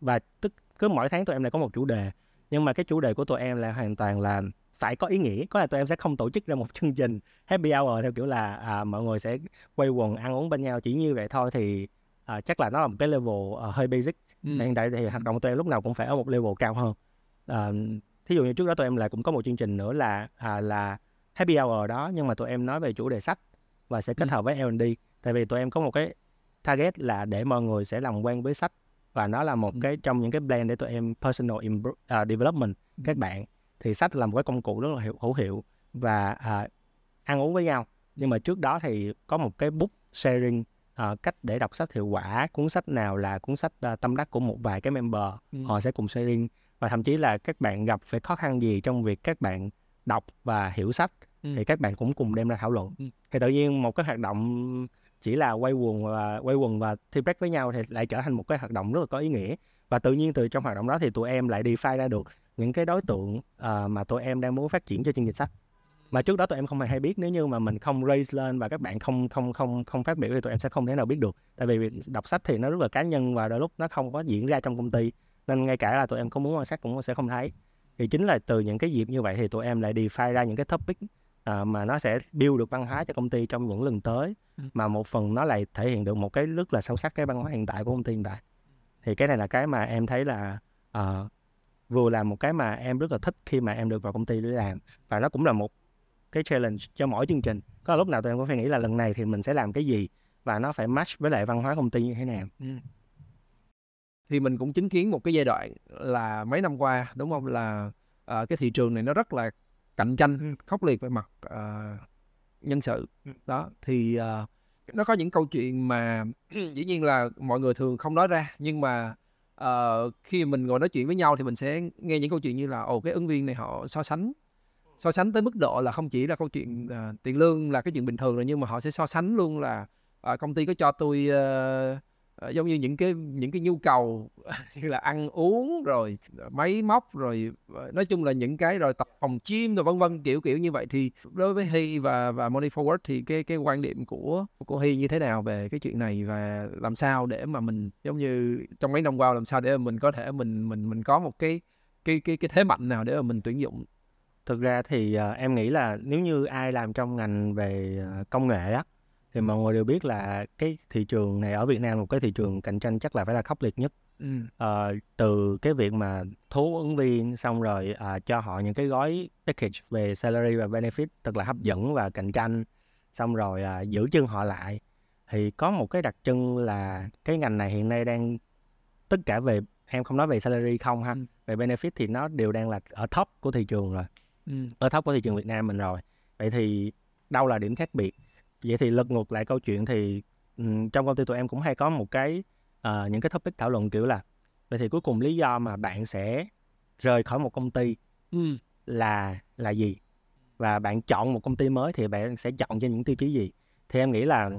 và tức cứ mỗi tháng tụi em lại có một chủ đề. Nhưng mà cái chủ đề của tụi em là hoàn toàn là phải có ý nghĩa có là tụi em sẽ không tổ chức ra một *laughs* chương trình happy hour theo kiểu là à, mọi người sẽ quay quần ăn uống bên nhau chỉ như vậy thôi thì à, chắc là nó là một cái level ờ, hơi basic Ừ. hiện tại thì hoạt động tụi em lúc nào cũng phải ở một level cao hơn à, thí dụ như trước đó tụi em lại cũng có một chương trình nữa là à, là happy hour đó nhưng mà tụi em nói về chủ đề sách và sẽ kết Ừ. hợp với L&D tại vì tụi em có một cái target là để mọi người sẽ làm quen với sách và nó là một Ừ. cái trong những cái plan để tụi em personal impro- à, development các bạn thì sách là một cái công cụ rất là hiệu, hữu hiệu và à, ăn uống với nhau nhưng mà trước đó thì có một cái book sharing à, cách để đọc sách hiệu quả cuốn sách nào là cuốn sách à, tâm đắc của một vài cái member Ừ. họ sẽ cùng sharing và thậm chí là các bạn gặp phải khó khăn gì trong việc các bạn đọc và hiểu sách Ừ. thì các bạn cũng cùng đem ra thảo luận Ừ. thì tự nhiên một cái hoạt động chỉ là quay quần và quay quần và thi break với nhau thì lại trở thành một cái hoạt động rất là có ý nghĩa và tự nhiên từ trong hoạt động đó thì tụi em lại define ra được những cái đối tượng à, mà tụi em đang muốn phát triển cho chương trình sách. Mà trước đó tụi em không hề hay biết nếu như mà mình không raise lên và các bạn không không không không phát biểu thì tụi em sẽ không thể nào biết được. Tại vì việc đọc sách thì nó rất là cá nhân và đôi lúc nó không có diễn ra trong công ty nên ngay cả là tụi em có muốn quan sát cũng sẽ không thấy. Thì chính là từ những cái dịp như vậy thì tụi em lại define ra những cái topic à, mà nó sẽ build được văn hóa cho công ty trong những lần tới Ừ. mà một phần nó lại thể hiện được một cái rất là sâu sắc cái văn hóa hiện tại của công ty hiện tại. Thì cái này là cái mà em thấy là ờ, vừa là một cái mà em rất là thích khi mà em được vào công ty để làm. Và nó cũng là một cái challenge cho mỗi chương trình. Có lúc nào tụi em cũng phải nghĩ là lần này thì mình sẽ làm cái gì và nó phải match với lại văn hóa công ty như thế nào. Ừ. thì mình cũng chứng kiến một cái giai đoạn là mấy năm qua đúng không? Là ờ, cái thị trường này nó rất là cạnh tranh khốc liệt về mặt ờ, nhân sự. Ừm. đó thì ờ, nó có những câu chuyện mà *clears throat* dĩ nhiên là mọi người thường không nói ra nhưng mà uh, khi mình ngồi nói chuyện với nhau thì mình sẽ nghe những câu chuyện như là ồ cái ứng viên này họ so sánh. So sánh tới mức độ là không chỉ là câu chuyện uh, tiền lương là cái chuyện bình thường rồi nhưng mà họ sẽ so sánh luôn là uh, công ty có cho tôi uh, Ờ, giống như những cái những cái nhu cầu *laughs* như là ăn uống rồi ờ, máy móc rồi ờ, nói chung là những cái rồi tập phòng gym rồi vân vân kiểu kiểu như vậy. Thì đối với Hy và và Money Forward thì cái cái quan điểm của của Hy như thế nào về cái chuyện này và làm sao để mà mình giống như trong mấy năm qua làm sao để mà mình có thể mình mình mình có một cái cái cái cái thế mạnh nào để mà mình tuyển dụng? Thực ra thì uh, em nghĩ là nếu như ai làm trong ngành về công nghệ á thì mọi người đều biết là cái thị trường này ở Việt Nam một cái thị trường cạnh tranh chắc là phải là khốc liệt nhất ừ. Ờ, từ cái việc mà thu ứng viên xong rồi à, cho họ những cái gói package về salary và benefit thật là hấp dẫn và cạnh tranh xong rồi à, giữ chân họ lại thì có một cái đặc trưng là cái ngành này hiện nay đang tất cả về em không nói về salary không ha Ừ. về benefit thì nó đều đang là ở top của thị trường rồi Ừ. ở top của thị trường Việt Nam mình rồi vậy thì đâu là điểm khác biệt vậy thì lật ngược lại câu chuyện thì trong công ty tụi em cũng hay có một cái ờ, những cái topic thảo luận kiểu là vậy thì cuối cùng lý do mà bạn sẽ rời khỏi một công ty Ừ. là là gì? Và bạn chọn một công ty mới thì bạn sẽ chọn trên những tiêu chí gì? Thì em nghĩ là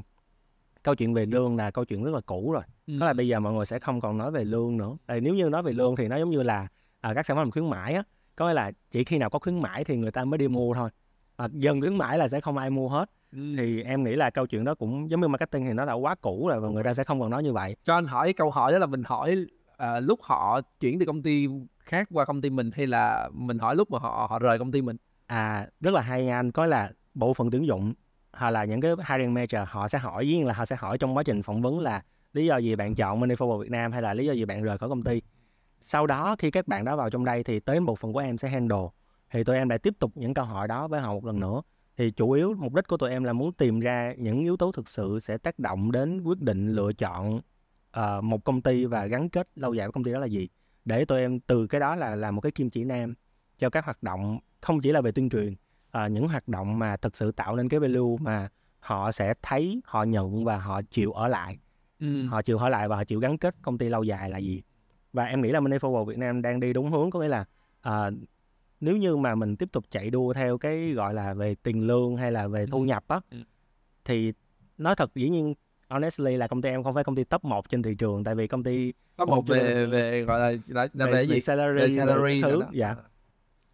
câu chuyện về lương là câu chuyện rất là cũ rồi. Ừ. đó là bây giờ mọi người sẽ không còn nói về lương nữa. Tại nếu như nói về lương thì nó giống như là à, các sản phẩm khuyến mãi á. Có nghĩa là chỉ khi nào có khuyến mãi thì người ta mới đi mua thôi. À, dần khuyến mãi là sẽ không ai mua hết Ừ. thì em nghĩ là câu chuyện đó cũng giống như marketing thì nó đã quá cũ rồi và người ta sẽ không còn nói như vậy. Cho anh hỏi câu hỏi đó là mình hỏi à, lúc họ chuyển từ công ty khác qua công ty mình hay là mình hỏi lúc mà họ họ rời công ty mình? À rất là hay anh. Có là bộ phận tuyển dụng hoặc là những cái hiring manager họ sẽ hỏi dĩ nhiên là họ sẽ hỏi trong quá trình phỏng vấn là lý do gì bạn chọn Money Forward Việt Nam hay là lý do gì bạn rời khỏi công ty. Sau đó khi các bạn đó vào trong đây thì tới bộ phận của em sẽ handle. Thì tụi em lại tiếp tục những câu hỏi đó với họ một lần nữa thì chủ yếu mục đích của tụi em là muốn tìm ra những yếu tố thực sự sẽ tác động đến quyết định lựa chọn ờ, một công ty và gắn kết lâu dài với công ty đó là gì. Để tụi em từ cái đó là làm một cái kim chỉ nam cho các hoạt động không chỉ là về tuyên truyền à, những hoạt động mà thực sự tạo nên cái value mà họ sẽ thấy họ nhận và họ chịu ở lại. Ừ. họ chịu ở lại và họ chịu gắn kết công ty lâu dài là gì. Và em nghĩ là Money Forward Việt Nam đang đi đúng hướng có nghĩa là à, nếu như mà mình tiếp tục chạy đua theo cái gọi là về tiền lương hay là về thu nhập á Ừ. thì nói thật dĩ nhiên honestly là công ty em không phải công ty top 1 trên thị trường tại vì công ty có một về về gọi là là, là về, về gì? salary, về salary thứ dạ.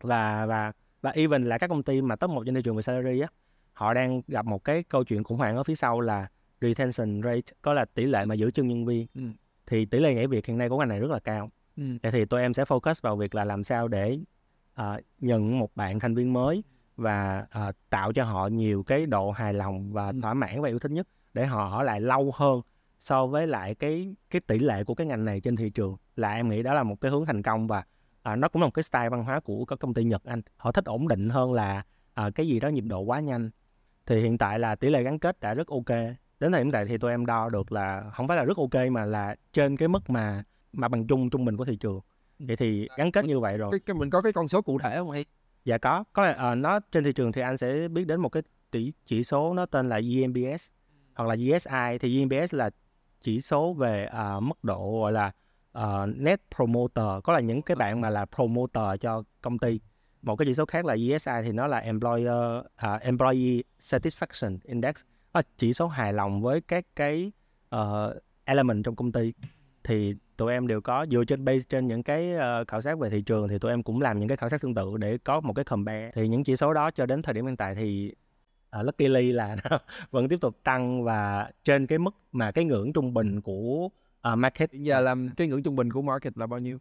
Và và và even là các công ty mà top 1 trên thị trường về salary á họ đang gặp một cái câu chuyện khủng hoảng ở phía sau là retention rate có là tỷ lệ mà giữ chân nhân viên. Ừ. thì tỷ lệ nhảy việc hiện nay của ngành này rất là cao. Ừ. vậy thì tụi em sẽ focus vào việc là làm sao để à, nhận một bạn thành viên mới và à, tạo cho họ nhiều cái độ hài lòng và Ừ. thỏa mãn và yêu thích nhất để họ ở lại lâu hơn so với lại cái cái tỷ lệ của cái ngành này trên thị trường. Là em nghĩ đó là một cái hướng thành công và à, nó cũng là một cái style văn hóa của các công ty Nhật anh. Họ thích ổn định hơn là à, cái gì đó nhịp độ quá nhanh. Thì hiện tại là tỷ lệ gắn kết đã rất ok. Đến thời điểm tại thì tụi em đo được là không phải là rất ok mà là trên cái mức mà mà bằng chung trung bình của thị trường vậy thì gắn kết như vậy rồi. cái, cái mình có cái con số cụ thể không hay dạ có có là ờ, nó trên thị trường thì anh sẽ biết đến một cái tỷ chỉ số nó tên là EMBS hoặc là GSI thì EMBS là chỉ số về à, mức độ gọi là ờ, net promoter. Có là những cái bạn mà là promoter cho công ty. Một cái chỉ số khác là GSI thì nó là employer à, employee satisfaction index. Là chỉ số hài lòng với các cái ờ, element trong công ty. Thì tụi em đều có dựa trên base trên những cái ờ, khảo sát về thị trường thì tụi em cũng làm những cái khảo sát tương tự để có một cái compare thì những chỉ số đó cho đến thời điểm hiện tại thì uh, luckily là *laughs* nó vẫn tiếp tục tăng và trên cái mức mà cái ngưỡng trung bình của ờ, market giờ làm cái ngưỡng trung bình của market là bao nhiêu?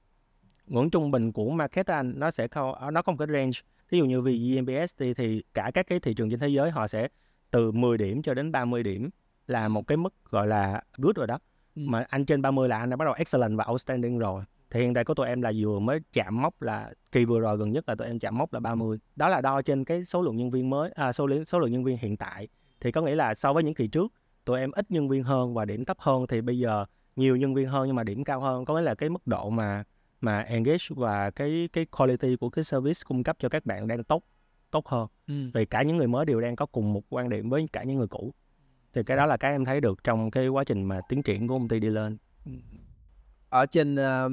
Ngưỡng trung bình của market anh nó sẽ không ờ, nó có một cái range. Ví dụ như vì GMBS thì, thì cả các cái thị trường trên thế giới họ sẽ từ 10 điểm cho đến 30 điểm là một cái mức gọi là good rồi đó. Mà anh trên 30 là anh đã bắt đầu excellent và outstanding rồi. Thì hiện tại của tụi em là vừa mới chạm mốc là kỳ vừa rồi gần nhất là tụi em chạm mốc là 30 đó là đo trên cái số lượng nhân viên mới à, số lượng số lượng nhân viên hiện tại. Thì có nghĩa là so với những kỳ trước tụi em ít nhân viên hơn và điểm thấp hơn. Thì bây giờ nhiều nhân viên hơn nhưng mà điểm cao hơn. Có nghĩa là cái mức độ mà mà engage và cái cái quality của cái service cung cấp cho các bạn đang tốt tốt hơn. Ừ. vì cả những người mới đều đang có cùng một quan điểm với cả những người cũ thì cái đó là cái em thấy được trong cái quá trình mà tiến triển của công ty đi lên ở trên uh,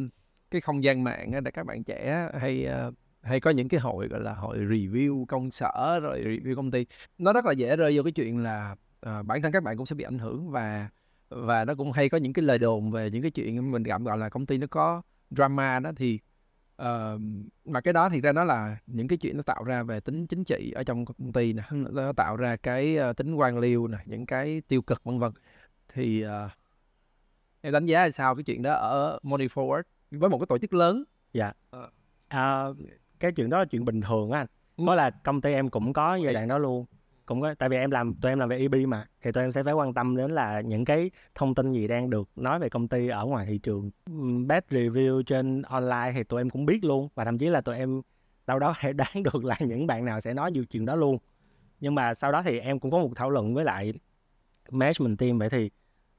cái không gian mạng á, để các bạn trẻ hay uh, hay có những cái hội gọi là hội review công sở rồi review công ty. Nó rất là dễ rơi vô cái chuyện là uh, bản thân các bạn cũng sẽ bị ảnh hưởng và và nó cũng hay có những cái lời đồn về những cái chuyện mình cảm gọi là công ty nó có drama đó thì ờ, mà cái đó thì ra nó là những cái chuyện nó tạo ra về tính chính trị ở trong công ty nè nó tạo ra cái ờ, tính quan liêu nè những cái tiêu cực vân vân. Thì ờ, em đánh giá là sao cái chuyện đó ở Money Forward với một cái tổ chức lớn? À, cái chuyện đó là chuyện bình thường á anh. Ừ. có là công ty em cũng có giai đoạn đó luôn cũng có tại vì em làm tụi em làm về EB mà thì tụi em sẽ phải quan tâm đến là những cái thông tin gì đang được nói về công ty ở ngoài thị trường. Bad review trên online thì tụi em cũng biết luôn và thậm chí là tụi em đâu đó phải *laughs* đoán được là những bạn nào sẽ nói nhiều chuyện đó luôn. Nhưng mà sau đó thì em cũng có một thảo luận với lại management team vậy thì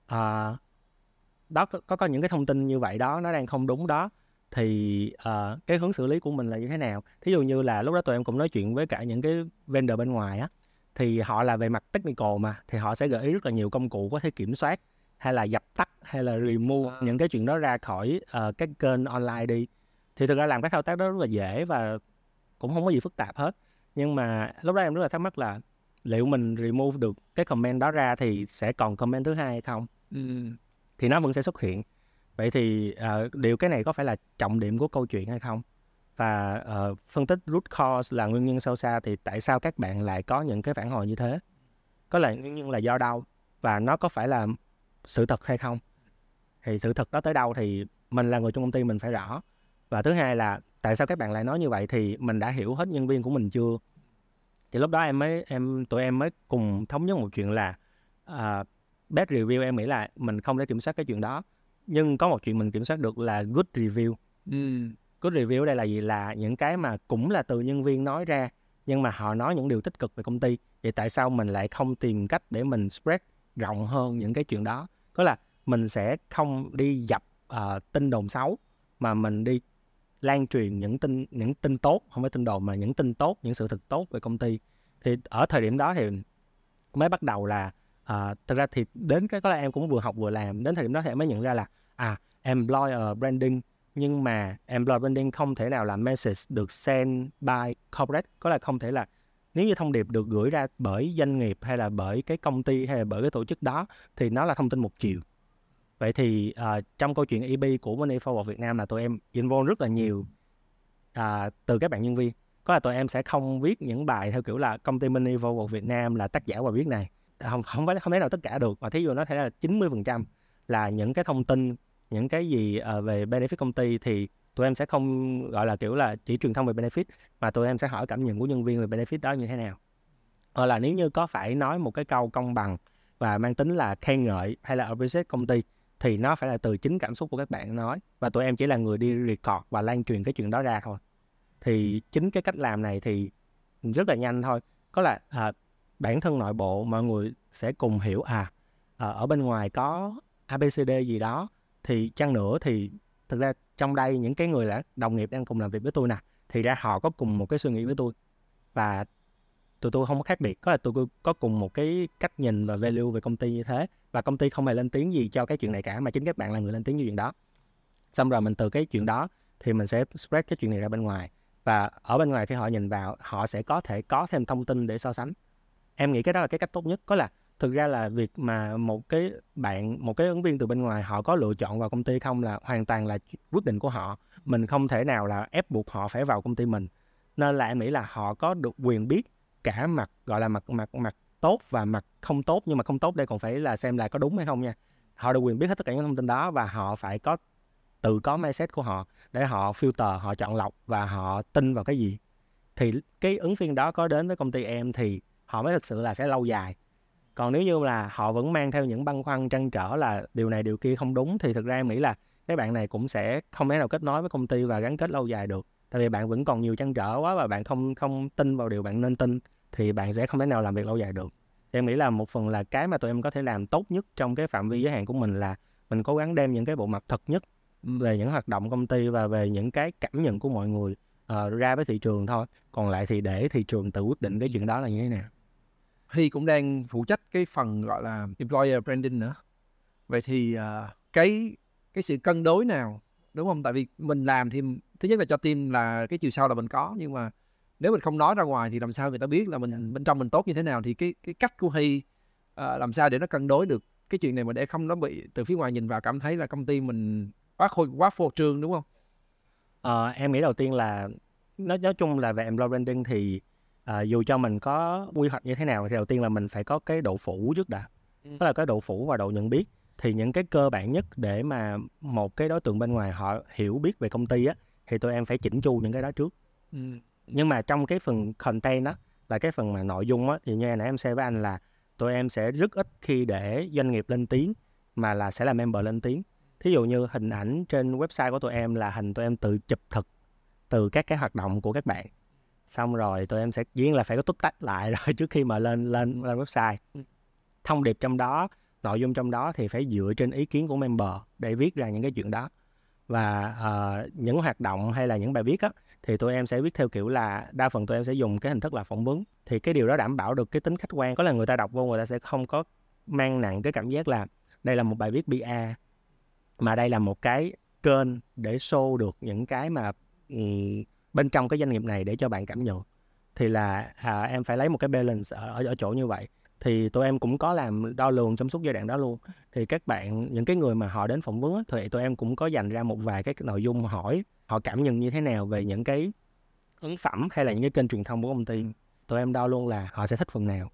uh, đó có, có có những cái thông tin như vậy đó nó đang không đúng đó thì uh, cái hướng xử lý của mình là như thế nào? Thí dụ như là lúc đó tụi em cũng nói chuyện với cả những cái vendor bên ngoài á thì họ là về mặt technical mà thì họ sẽ gợi ý rất là nhiều công cụ có thể kiểm soát hay là dập tắt hay là remove À. những cái chuyện đó ra khỏi ờ, các kênh online đi. Thì thực ra làm các thao tác đó rất là dễ và cũng không có gì phức tạp hết. Nhưng mà lúc đó em rất là thắc mắc là liệu mình remove được cái comment đó ra thì sẽ còn comment thứ hai hay không? Ừ. thì nó vẫn sẽ xuất hiện. Vậy thì ờ, điều cái này có phải là trọng điểm của câu chuyện hay không và uh, phân tích root cause là nguyên nhân sâu xa thì tại sao các bạn lại có những cái phản hồi như thế? Có là nguyên nhân là do đâu và nó có phải là sự thật hay không? Thì sự thật đó tới đâu thì mình là người trong công ty mình phải rõ. Và thứ hai là tại sao các bạn lại nói như vậy thì mình đã hiểu hết nhân viên của mình chưa? Thì lúc đó em mới em tụi em mới cùng thống nhất một chuyện là uh, bad review em nghĩ là mình không thể kiểm soát cái chuyện đó. Nhưng có một chuyện mình kiểm soát được là good review. Ừ good review đây là gì? Là những cái mà cũng là từ nhân viên nói ra nhưng mà họ nói những điều tích cực về công ty. Thì tại sao mình lại không tìm cách để mình spread rộng hơn những cái chuyện đó? Có là mình sẽ không đi dập uh, tin đồn xấu mà mình đi lan truyền những tin những tin tốt không phải tin đồn mà những tin tốt những sự thật tốt về công ty. Thì ở thời điểm đó thì mới bắt đầu là ờ, uh, thực ra thì đến cái có là em cũng vừa học vừa làm đến thời điểm đó thì em mới nhận ra là à employer branding nhưng mà employer branding không thể nào là message được send by corporate. Có là không thể là nếu như thông điệp được gửi ra bởi doanh nghiệp hay là bởi cái công ty hay là bởi cái tổ chức đó thì nó là thông tin một chiều. Vậy thì à, trong câu chuyện EB của Money Forward Việt Nam là tụi em involve rất là nhiều à, từ các bạn nhân viên. Có là tụi em sẽ không viết những bài theo kiểu là công ty Money Forward Việt Nam là tác giả bài viết này. Không không phải không thể nào tất cả được mà thí dụ nó thể là 90% là những cái thông tin những cái gì ờ, về benefit công ty thì tụi em sẽ không gọi là kiểu là chỉ truyền thông về benefit mà tụi em sẽ hỏi cảm nhận của nhân viên về benefit đó như thế nào. Hoặc là nếu như có phải nói một cái câu công bằng và mang tính là khen ngợi hay là appreciate công ty thì nó phải là từ chính cảm xúc của các bạn nói. Và tụi em chỉ là người đi record và lan truyền cái chuyện đó ra thôi. Thì chính cái cách làm này thì rất là nhanh thôi. Có là à, bản thân nội bộ mọi người sẽ cùng hiểu à, à ở bên ngoài có abcd gì đó thì chăng nữa thì thực ra trong đây những cái người là đồng nghiệp đang cùng làm việc với tôi nè, thì ra họ có cùng một cái suy nghĩ với tôi. Và tụi tôi không có khác biệt, có là tụi tôi có cùng một cái cách nhìn và value về công ty như thế. Và công ty không hề lên tiếng gì cho cái chuyện này cả, mà chính các bạn là người lên tiếng cho chuyện đó. Xong rồi mình từ cái chuyện đó thì mình sẽ spread cái chuyện này ra bên ngoài. Và ở bên ngoài khi họ nhìn vào, họ sẽ có thể có thêm thông tin để so sánh. Em nghĩ cái đó là cái cách tốt nhất. Có là thực ra là việc mà một cái bạn, một cái ứng viên từ bên ngoài họ có lựa chọn vào công ty không là hoàn toàn là quyết định của họ. Mình không thể nào là ép buộc họ phải vào công ty mình. Nên là em nghĩ là họ có được quyền biết cả mặt, gọi là mặt mặt mặt tốt và mặt không tốt, nhưng mà không tốt đây còn phải là xem là có đúng hay không nha. Họ được quyền biết hết tất cả những thông tin đó và họ phải có, tự có mindset của họ để họ filter, họ chọn lọc và họ tin vào cái gì. Thì cái ứng viên đó có đến với công ty em thì họ mới thực sự là sẽ lâu dài còn nếu như là họ vẫn mang theo những băn khoăn trăn trở là điều này điều kia không đúng thì thực ra em nghĩ là các bạn này cũng sẽ không thể nào kết nối với công ty và gắn kết lâu dài được. Tại vì bạn vẫn còn nhiều trăn trở quá và bạn không không tin vào điều bạn nên tin thì bạn sẽ không thể nào làm việc lâu dài được. Thì em nghĩ là một phần là cái mà tụi em có thể làm tốt nhất trong cái phạm vi giới hạn của mình là mình cố gắng đem những cái bộ mặt thật nhất về những hoạt động công ty và về những cái cảm nhận của mọi người ờ, ra với thị trường thôi. Còn lại thì để thị trường tự quyết định cái chuyện đó là như thế nào Hy cũng đang phụ trách cái phần gọi là employer branding nữa. Vậy thì à, cái cái sự cân đối nào đúng không? Tại vì mình làm thì thứ nhất là cho team là cái chiều sâu là mình có nhưng mà nếu mình không nói ra ngoài thì làm sao người ta biết là mình bên trong mình tốt như thế nào thì cái cái cách của Hy à, làm sao để nó cân đối được cái chuyện này mà để không nó bị từ phía ngoài nhìn vào cảm thấy là công ty mình quá khôi quá phô trương đúng không? Ờ, em nghĩ đầu tiên là nói nói chung là về employer branding thì à, dù cho mình có quy hoạch như thế nào thì đầu tiên là mình phải có cái độ phủ trước đã. Đó là cái độ phủ và độ nhận biết. Thì những cái cơ bản nhất để mà một cái đối tượng bên ngoài họ hiểu biết về công ty á thì tụi em phải chỉnh chu những cái đó trước. Ừ. nhưng mà trong cái phần content á là cái phần mà nội dung á thì như nãy em share với anh là tụi em sẽ rất ít khi để doanh nghiệp lên tiếng mà là sẽ là member lên tiếng. Thí dụ như hình ảnh trên website của tụi em là hình tụi em tự chụp thực từ các cái hoạt động của các bạn xong rồi tụi em sẽ diễn là phải có túc tách lại *laughs* rồi trước khi mà lên lên lên website. Thông điệp trong đó nội dung trong đó thì phải dựa trên ý kiến của member để viết ra những cái chuyện đó. Và uh, những hoạt động hay là những bài viết á thì tụi em sẽ viết theo kiểu là đa phần tụi em sẽ dùng cái hình thức là phỏng vấn. Thì cái điều đó đảm bảo được cái tính khách quan. Có là người ta đọc vô người ta sẽ không có mang nặng cái cảm giác là đây là một bài viết PR mà đây là một cái kênh để show được những cái mà bên trong cái doanh nghiệp này để cho bạn cảm nhận. Thì là à, em phải lấy một cái balance ở, ở ở chỗ như vậy. Thì tụi em cũng có làm đo lường trong suốt giai đoạn đó luôn. Thì các bạn những cái người mà họ đến phỏng vấn thì tụi em cũng có dành ra một vài cái nội dung hỏi họ cảm nhận như thế nào về những cái ấn phẩm hay là những cái kênh truyền thông của công ty. Tụi em đo luôn là họ sẽ thích phần nào.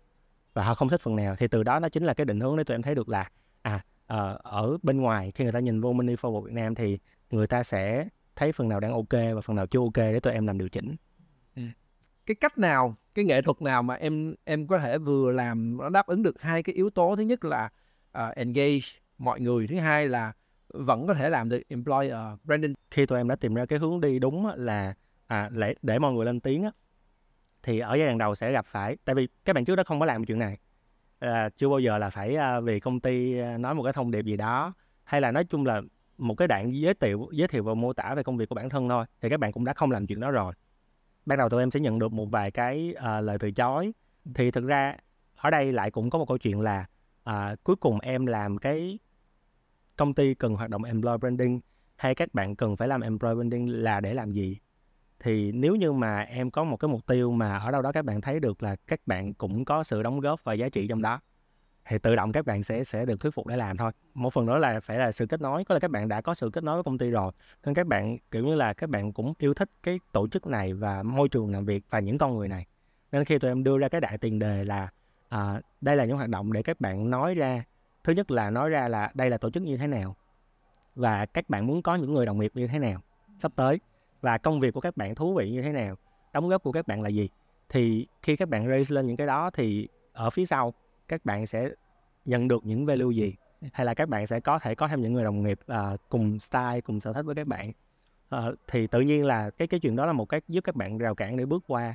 Và họ không thích phần nào thì từ đó nó chính là cái định hướng để tụi em thấy được là à ờ, ở bên ngoài khi người ta nhìn vô Money Forward Việt Nam thì người ta sẽ thấy phần nào đang ok và phần nào chưa ok để tụi em làm điều chỉnh? Cái cách nào cái nghệ thuật nào mà em em có thể vừa làm nó đáp ứng được hai cái yếu tố? Thứ nhất là à, engage mọi người thứ hai là vẫn có thể làm được employer branding. Khi tụi em đã tìm ra cái hướng đi đúng là à, để để mọi người lên tiếng á, thì ở giai đoạn đầu sẽ gặp phải tại vì các bạn trước đó không có làm chuyện này à, chưa bao giờ là phải à, vì công ty à, nói một cái thông điệp gì đó hay là nói chung là một cái đoạn giới thiệu giới thiệu và mô tả về công việc của bản thân thôi thì các bạn cũng đã không làm chuyện đó rồi. Ban đầu tụi em sẽ nhận được một vài cái uh, lời từ chối. Thì thực ra ở đây lại cũng có một câu chuyện là uh, cuối cùng em làm cái công ty cần hoạt động employer branding hay các bạn cần phải làm employer branding là để làm gì? Thì nếu như mà em có một cái mục tiêu mà ở đâu đó các bạn thấy được là các bạn cũng có sự đóng góp và giá trị trong đó thì tự động các bạn sẽ sẽ được thuyết phục để làm thôi. Một phần nữa là phải là sự kết nối có là các bạn đã có sự kết nối với công ty rồi nên các bạn kiểu như là các bạn cũng yêu thích cái tổ chức này và môi trường làm việc và những con người này. Nên khi tụi em đưa ra cái đại tiền đề là à, đây là những hoạt động để các bạn nói ra thứ nhất là nói ra là đây là tổ chức như thế nào và các bạn muốn có những người đồng nghiệp như thế nào sắp tới và công việc của các bạn thú vị như thế nào đóng góp của các bạn là gì. Thì khi các bạn raise lên những cái đó thì ở phía sau các bạn sẽ nhận được những value gì? Hay là các bạn sẽ có thể có thêm những người đồng nghiệp à, cùng style cùng sở thích với các bạn? Ờ, thì tự nhiên là cái cái chuyện đó là một cách giúp các bạn rào cản để bước qua.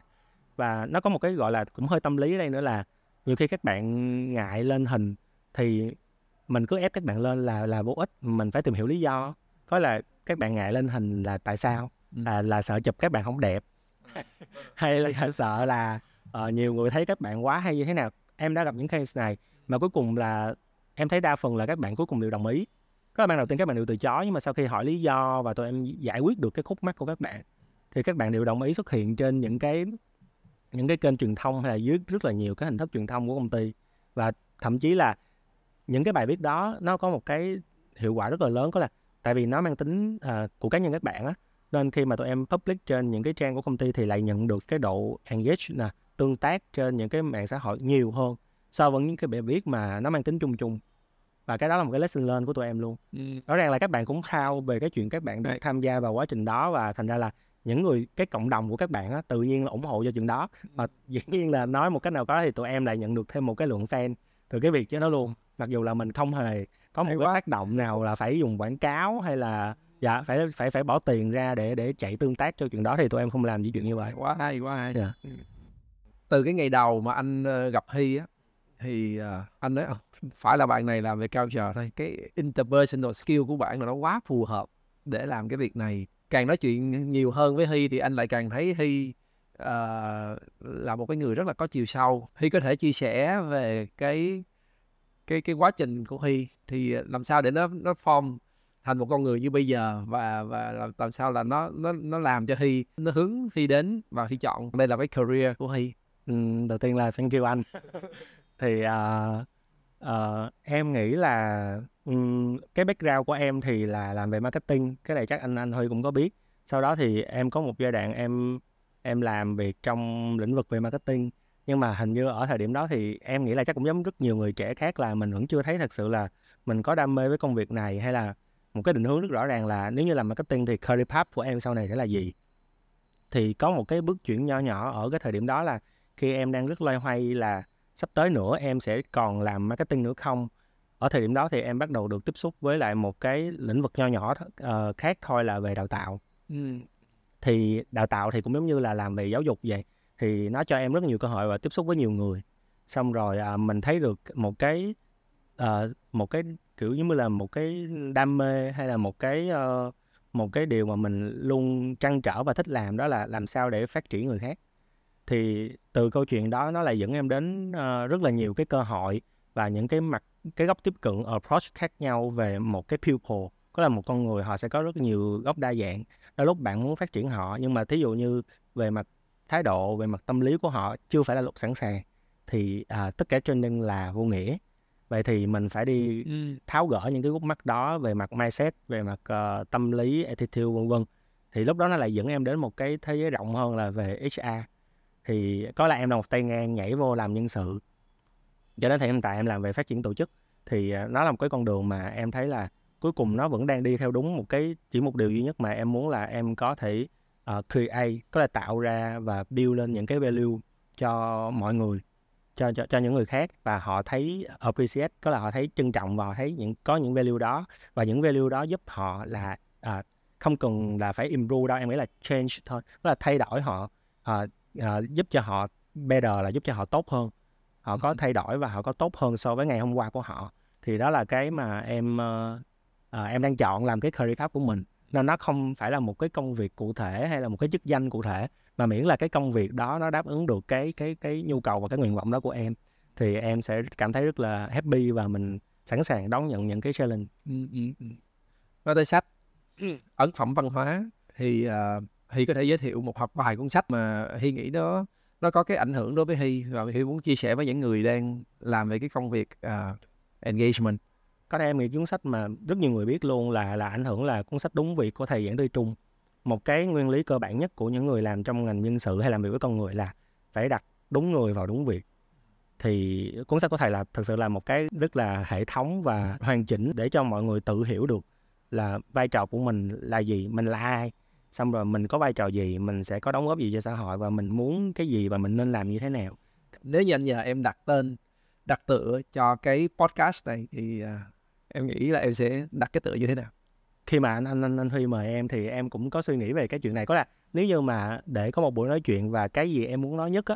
Và nó có một cái gọi là cũng hơi tâm lý ở đây nữa là nhiều khi các bạn ngại lên hình thì mình cứ ép các bạn lên là là vô ích mình phải tìm hiểu lý do. Có là các bạn ngại lên hình là tại sao? Ừ. là là sợ chụp các bạn không đẹp? *laughs* Hay là sợ là ờ, nhiều người thấy các bạn quá hay như thế nào em đã gặp những case này mà cuối cùng là em thấy đa phần là các bạn cuối cùng đều đồng ý. Có ban đầu tiên các bạn đều từ chối nhưng mà sau khi hỏi lý do và tụi em giải quyết được cái khúc mắc của các bạn thì các bạn đều đồng ý xuất hiện trên những cái những cái kênh truyền thông hay là dưới rất là nhiều cái hình thức truyền thông của công ty. Và thậm chí là những cái bài viết đó nó có một cái hiệu quả rất là lớn có là tại vì nó mang tính uh, của cá nhân các bạn á nên khi mà tụi em public trên những cái trang của công ty thì lại nhận được cái độ engage nè tương tác trên những cái mạng xã hội nhiều hơn so với những cái bài viết mà nó mang tính chung chung. Và cái đó là một cái lesson learn của tụi em luôn. Ừ. rõ ràng là các bạn cũng thao về cái chuyện các bạn được tham gia vào quá trình đó và thành ra là những người cái cộng đồng của các bạn á tự nhiên là ủng hộ cho chuyện đó. Và dĩ nhiên là nói một cách nào đó thì tụi em lại nhận được thêm một cái lượng fan từ cái việc cho nó luôn. Mặc dù là mình không hề có một cái tác động nào là phải dùng quảng cáo hay là dạ phải phải phải bỏ tiền ra để để chạy tương tác cho chuyện đó thì tụi em không làm những chuyện như vậy. Quá hay quá hay. Dạ. Từ cái ngày đầu mà anh ờ, gặp Hy á thì ờ, anh nói ờ, phải là bạn này làm về culture thôi cái interpersonal skill của bạn là nó quá phù hợp để làm cái việc này càng nói chuyện nhiều hơn với Hy thì anh lại càng thấy Hy uh, là một cái người rất là có chiều sâu. Hy có thể chia sẻ về cái cái cái quá trình của Hy thì làm sao để nó nó form thành một con người như bây giờ và và làm, làm sao là nó nó nó làm cho Hy nó hướng Hy đến và Hy chọn đây là cái career của Hy. Đầu tiên là thank you anh. *laughs* thì uh, uh, em nghĩ là um, cái background của em thì là làm về marketing, cái này chắc anh anh Huy cũng có biết. Sau đó thì em có một giai đoạn em em làm việc trong lĩnh vực về marketing nhưng mà hình như ở thời điểm đó thì em nghĩ là chắc cũng giống rất nhiều người trẻ khác là mình vẫn chưa thấy thật sự là mình có đam mê với công việc này hay là một cái định hướng rất rõ ràng là nếu như làm marketing thì career path của em sau này sẽ là gì thì có một cái bước chuyển nhỏ nhỏ ở cái thời điểm đó là khi em đang rất loay hoay là sắp tới nữa em sẽ còn làm marketing nữa không? Ở thời điểm đó thì em bắt đầu được tiếp xúc với lại một cái lĩnh vực nho nhỏ uh, khác thôi là về đào tạo. Ừ. thì đào tạo thì cũng giống như là làm về giáo dục vậy thì nó cho em rất nhiều cơ hội và tiếp xúc với nhiều người. Xong rồi à, mình thấy được một cái à, một cái kiểu giống như là một cái đam mê hay là một cái uh, một cái điều mà mình luôn trăn trở và thích làm đó là làm sao để phát triển người khác thì từ câu chuyện đó nó lại dẫn em đến uh, rất là nhiều cái cơ hội và những cái mặt cái góc tiếp cận approach khác nhau về một cái pupil. Có là một con người họ sẽ có rất nhiều góc đa dạng. Đôi lúc bạn muốn phát triển họ nhưng mà thí dụ như về mặt thái độ về mặt tâm lý của họ chưa phải là lúc sẵn sàng thì à, tất cả training là vô nghĩa. Vậy thì mình phải đi ừ. tháo gỡ những cái gút mắt đó về mặt mindset về mặt uh, tâm lý attitude vân vân. Thì lúc đó nó lại dẫn em đến một cái thế giới rộng hơn là về HR thì có là em là một tay ngang nhảy vô làm nhân sự. Cho đến hiện tại em làm về phát triển tổ chức. Thì à, nó là một cái con đường mà em thấy là cuối cùng nó vẫn đang đi theo đúng một cái chỉ một điều duy nhất mà em muốn là em có thể uh, create có là tạo ra và build lên những cái value cho mọi người cho cho cho những người khác. Và họ thấy appreciate có là họ thấy trân trọng và họ thấy những có những value đó. Và những value đó giúp họ là uh, không cần là phải improve đâu em nghĩ là change thôi. Tức là thay đổi họ uh, à, giúp cho họ better là giúp cho họ tốt hơn họ có thay đổi và họ có tốt hơn so với ngày hôm qua của họ thì đó là cái mà em uh, em đang chọn làm cái career path của mình nên nó không phải là một cái công việc cụ thể hay là một cái chức danh cụ thể mà miễn là cái công việc đó nó đáp ứng được cái cái cái nhu cầu và cái nguyện vọng đó của em thì em sẽ cảm thấy rất là happy và mình sẵn sàng đón nhận những cái challenge. Ừ, ừ, ừ. Nói tới sách, ấn phẩm văn hóa thì uh, Hy có thể giới thiệu một hoặc vài cuốn sách mà Hy nghĩ nó nó có cái ảnh hưởng đối với Hy. Và Hy muốn chia sẻ với những người đang làm về cái công việc uh, engagement. Có em nghĩ cuốn sách mà rất nhiều người biết luôn là là ảnh hưởng là cuốn sách đúng việc của thầy Giảng Tư Trung. Một cái nguyên lý cơ bản nhất của những người làm trong ngành nhân sự hay làm việc với con người là phải đặt đúng người vào đúng việc. Thì cuốn sách của thầy là thực sự là một cái rất là hệ thống và hoàn chỉnh để cho mọi người tự hiểu được là vai trò của mình là gì mình là ai xong rồi mình có vai trò gì mình sẽ có đóng góp gì cho xã hội và mình muốn cái gì và mình nên làm như thế nào? Nếu như anh nhờ em đặt tên đặt tựa cho cái podcast này thì uh, em nghĩ là em sẽ đặt cái tựa như thế nào? Khi mà anh anh anh, anh Huy mời em thì em cũng có suy nghĩ về cái chuyện này. Có là nếu như mà để có một buổi nói chuyện và cái gì em muốn nói nhất á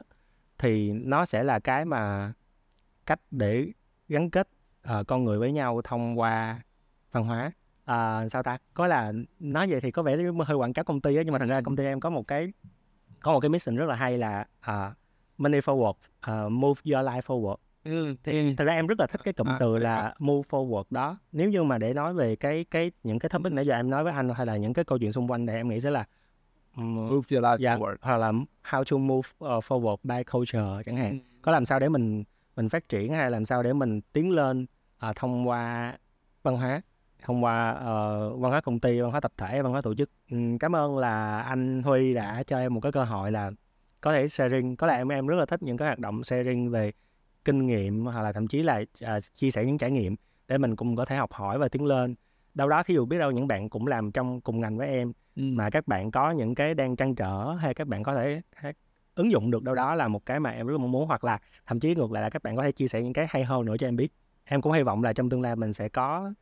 thì nó sẽ là cái mà cách để gắn kết uh, con người với nhau thông qua văn hóa uh, sao ta có là nói vậy thì có vẻ hơi quảng cáo công ty á nhưng mà thật ra công ty em có một cái có một cái mission rất là hay là uh, money forward uh, move your life forward Ừ, thì thật ra em rất là thích cái cụm à, từ là move forward đó. Nếu như mà để nói về cái cái những cái topic nãy giờ em nói với anh hay là những cái câu chuyện xung quanh thì em nghĩ sẽ là um, move your life yeah, forward hoặc là how to move uh, forward by culture chẳng hạn. Ừ. Có làm sao để mình mình phát triển hay làm sao để mình tiến lên uh, thông qua văn hóa thông qua uh, văn hóa công ty, văn hóa tập thể, văn hóa tổ chức. Um, cảm ơn là anh Huy đã cho em một cái cơ hội là có thể sharing. Có lẽ em em rất là thích những cái hoạt động sharing về kinh nghiệm hoặc là thậm chí là uh, chia sẻ những trải nghiệm để mình cùng có thể học hỏi và tiến lên đâu đó thí dụ biết đâu những bạn cũng làm trong cùng ngành với em ừ. mà các bạn có những cái đang trăn trở hay các bạn có thể ứng dụng được đâu đó là một cái mà em rất mong muốn hoặc là thậm chí ngược lại là các bạn có thể chia sẻ những cái hay hơn nữa cho em biết em cũng hy vọng là trong tương lai mình sẽ có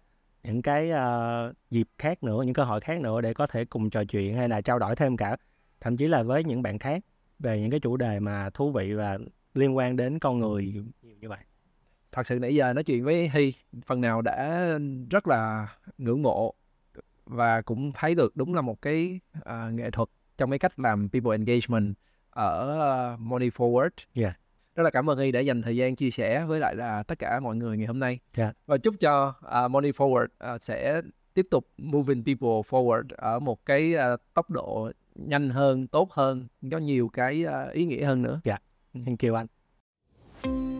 những cái uh, dịp khác nữa những cơ hội khác nữa để có thể cùng trò chuyện hay là trao đổi thêm cả thậm chí là với những bạn khác về những cái chủ đề mà thú vị và liên quan đến con người nhiều như vậy thật sự nãy giờ nói chuyện với Hy phần nào đã rất là ngưỡng mộ và cũng thấy được đúng là một cái à, nghệ thuật trong cái cách làm people engagement ở uh, Money Forward. Yeah. Rất là cảm ơn Hy đã dành thời gian chia sẻ với lại là tất cả mọi người ngày hôm nay. Yeah. Và chúc cho uh, Money Forward uh, sẽ tiếp tục moving people forward ở một cái uh, tốc độ nhanh hơn, tốt hơn, có nhiều cái uh, ý nghĩa hơn nữa. Thank you anh.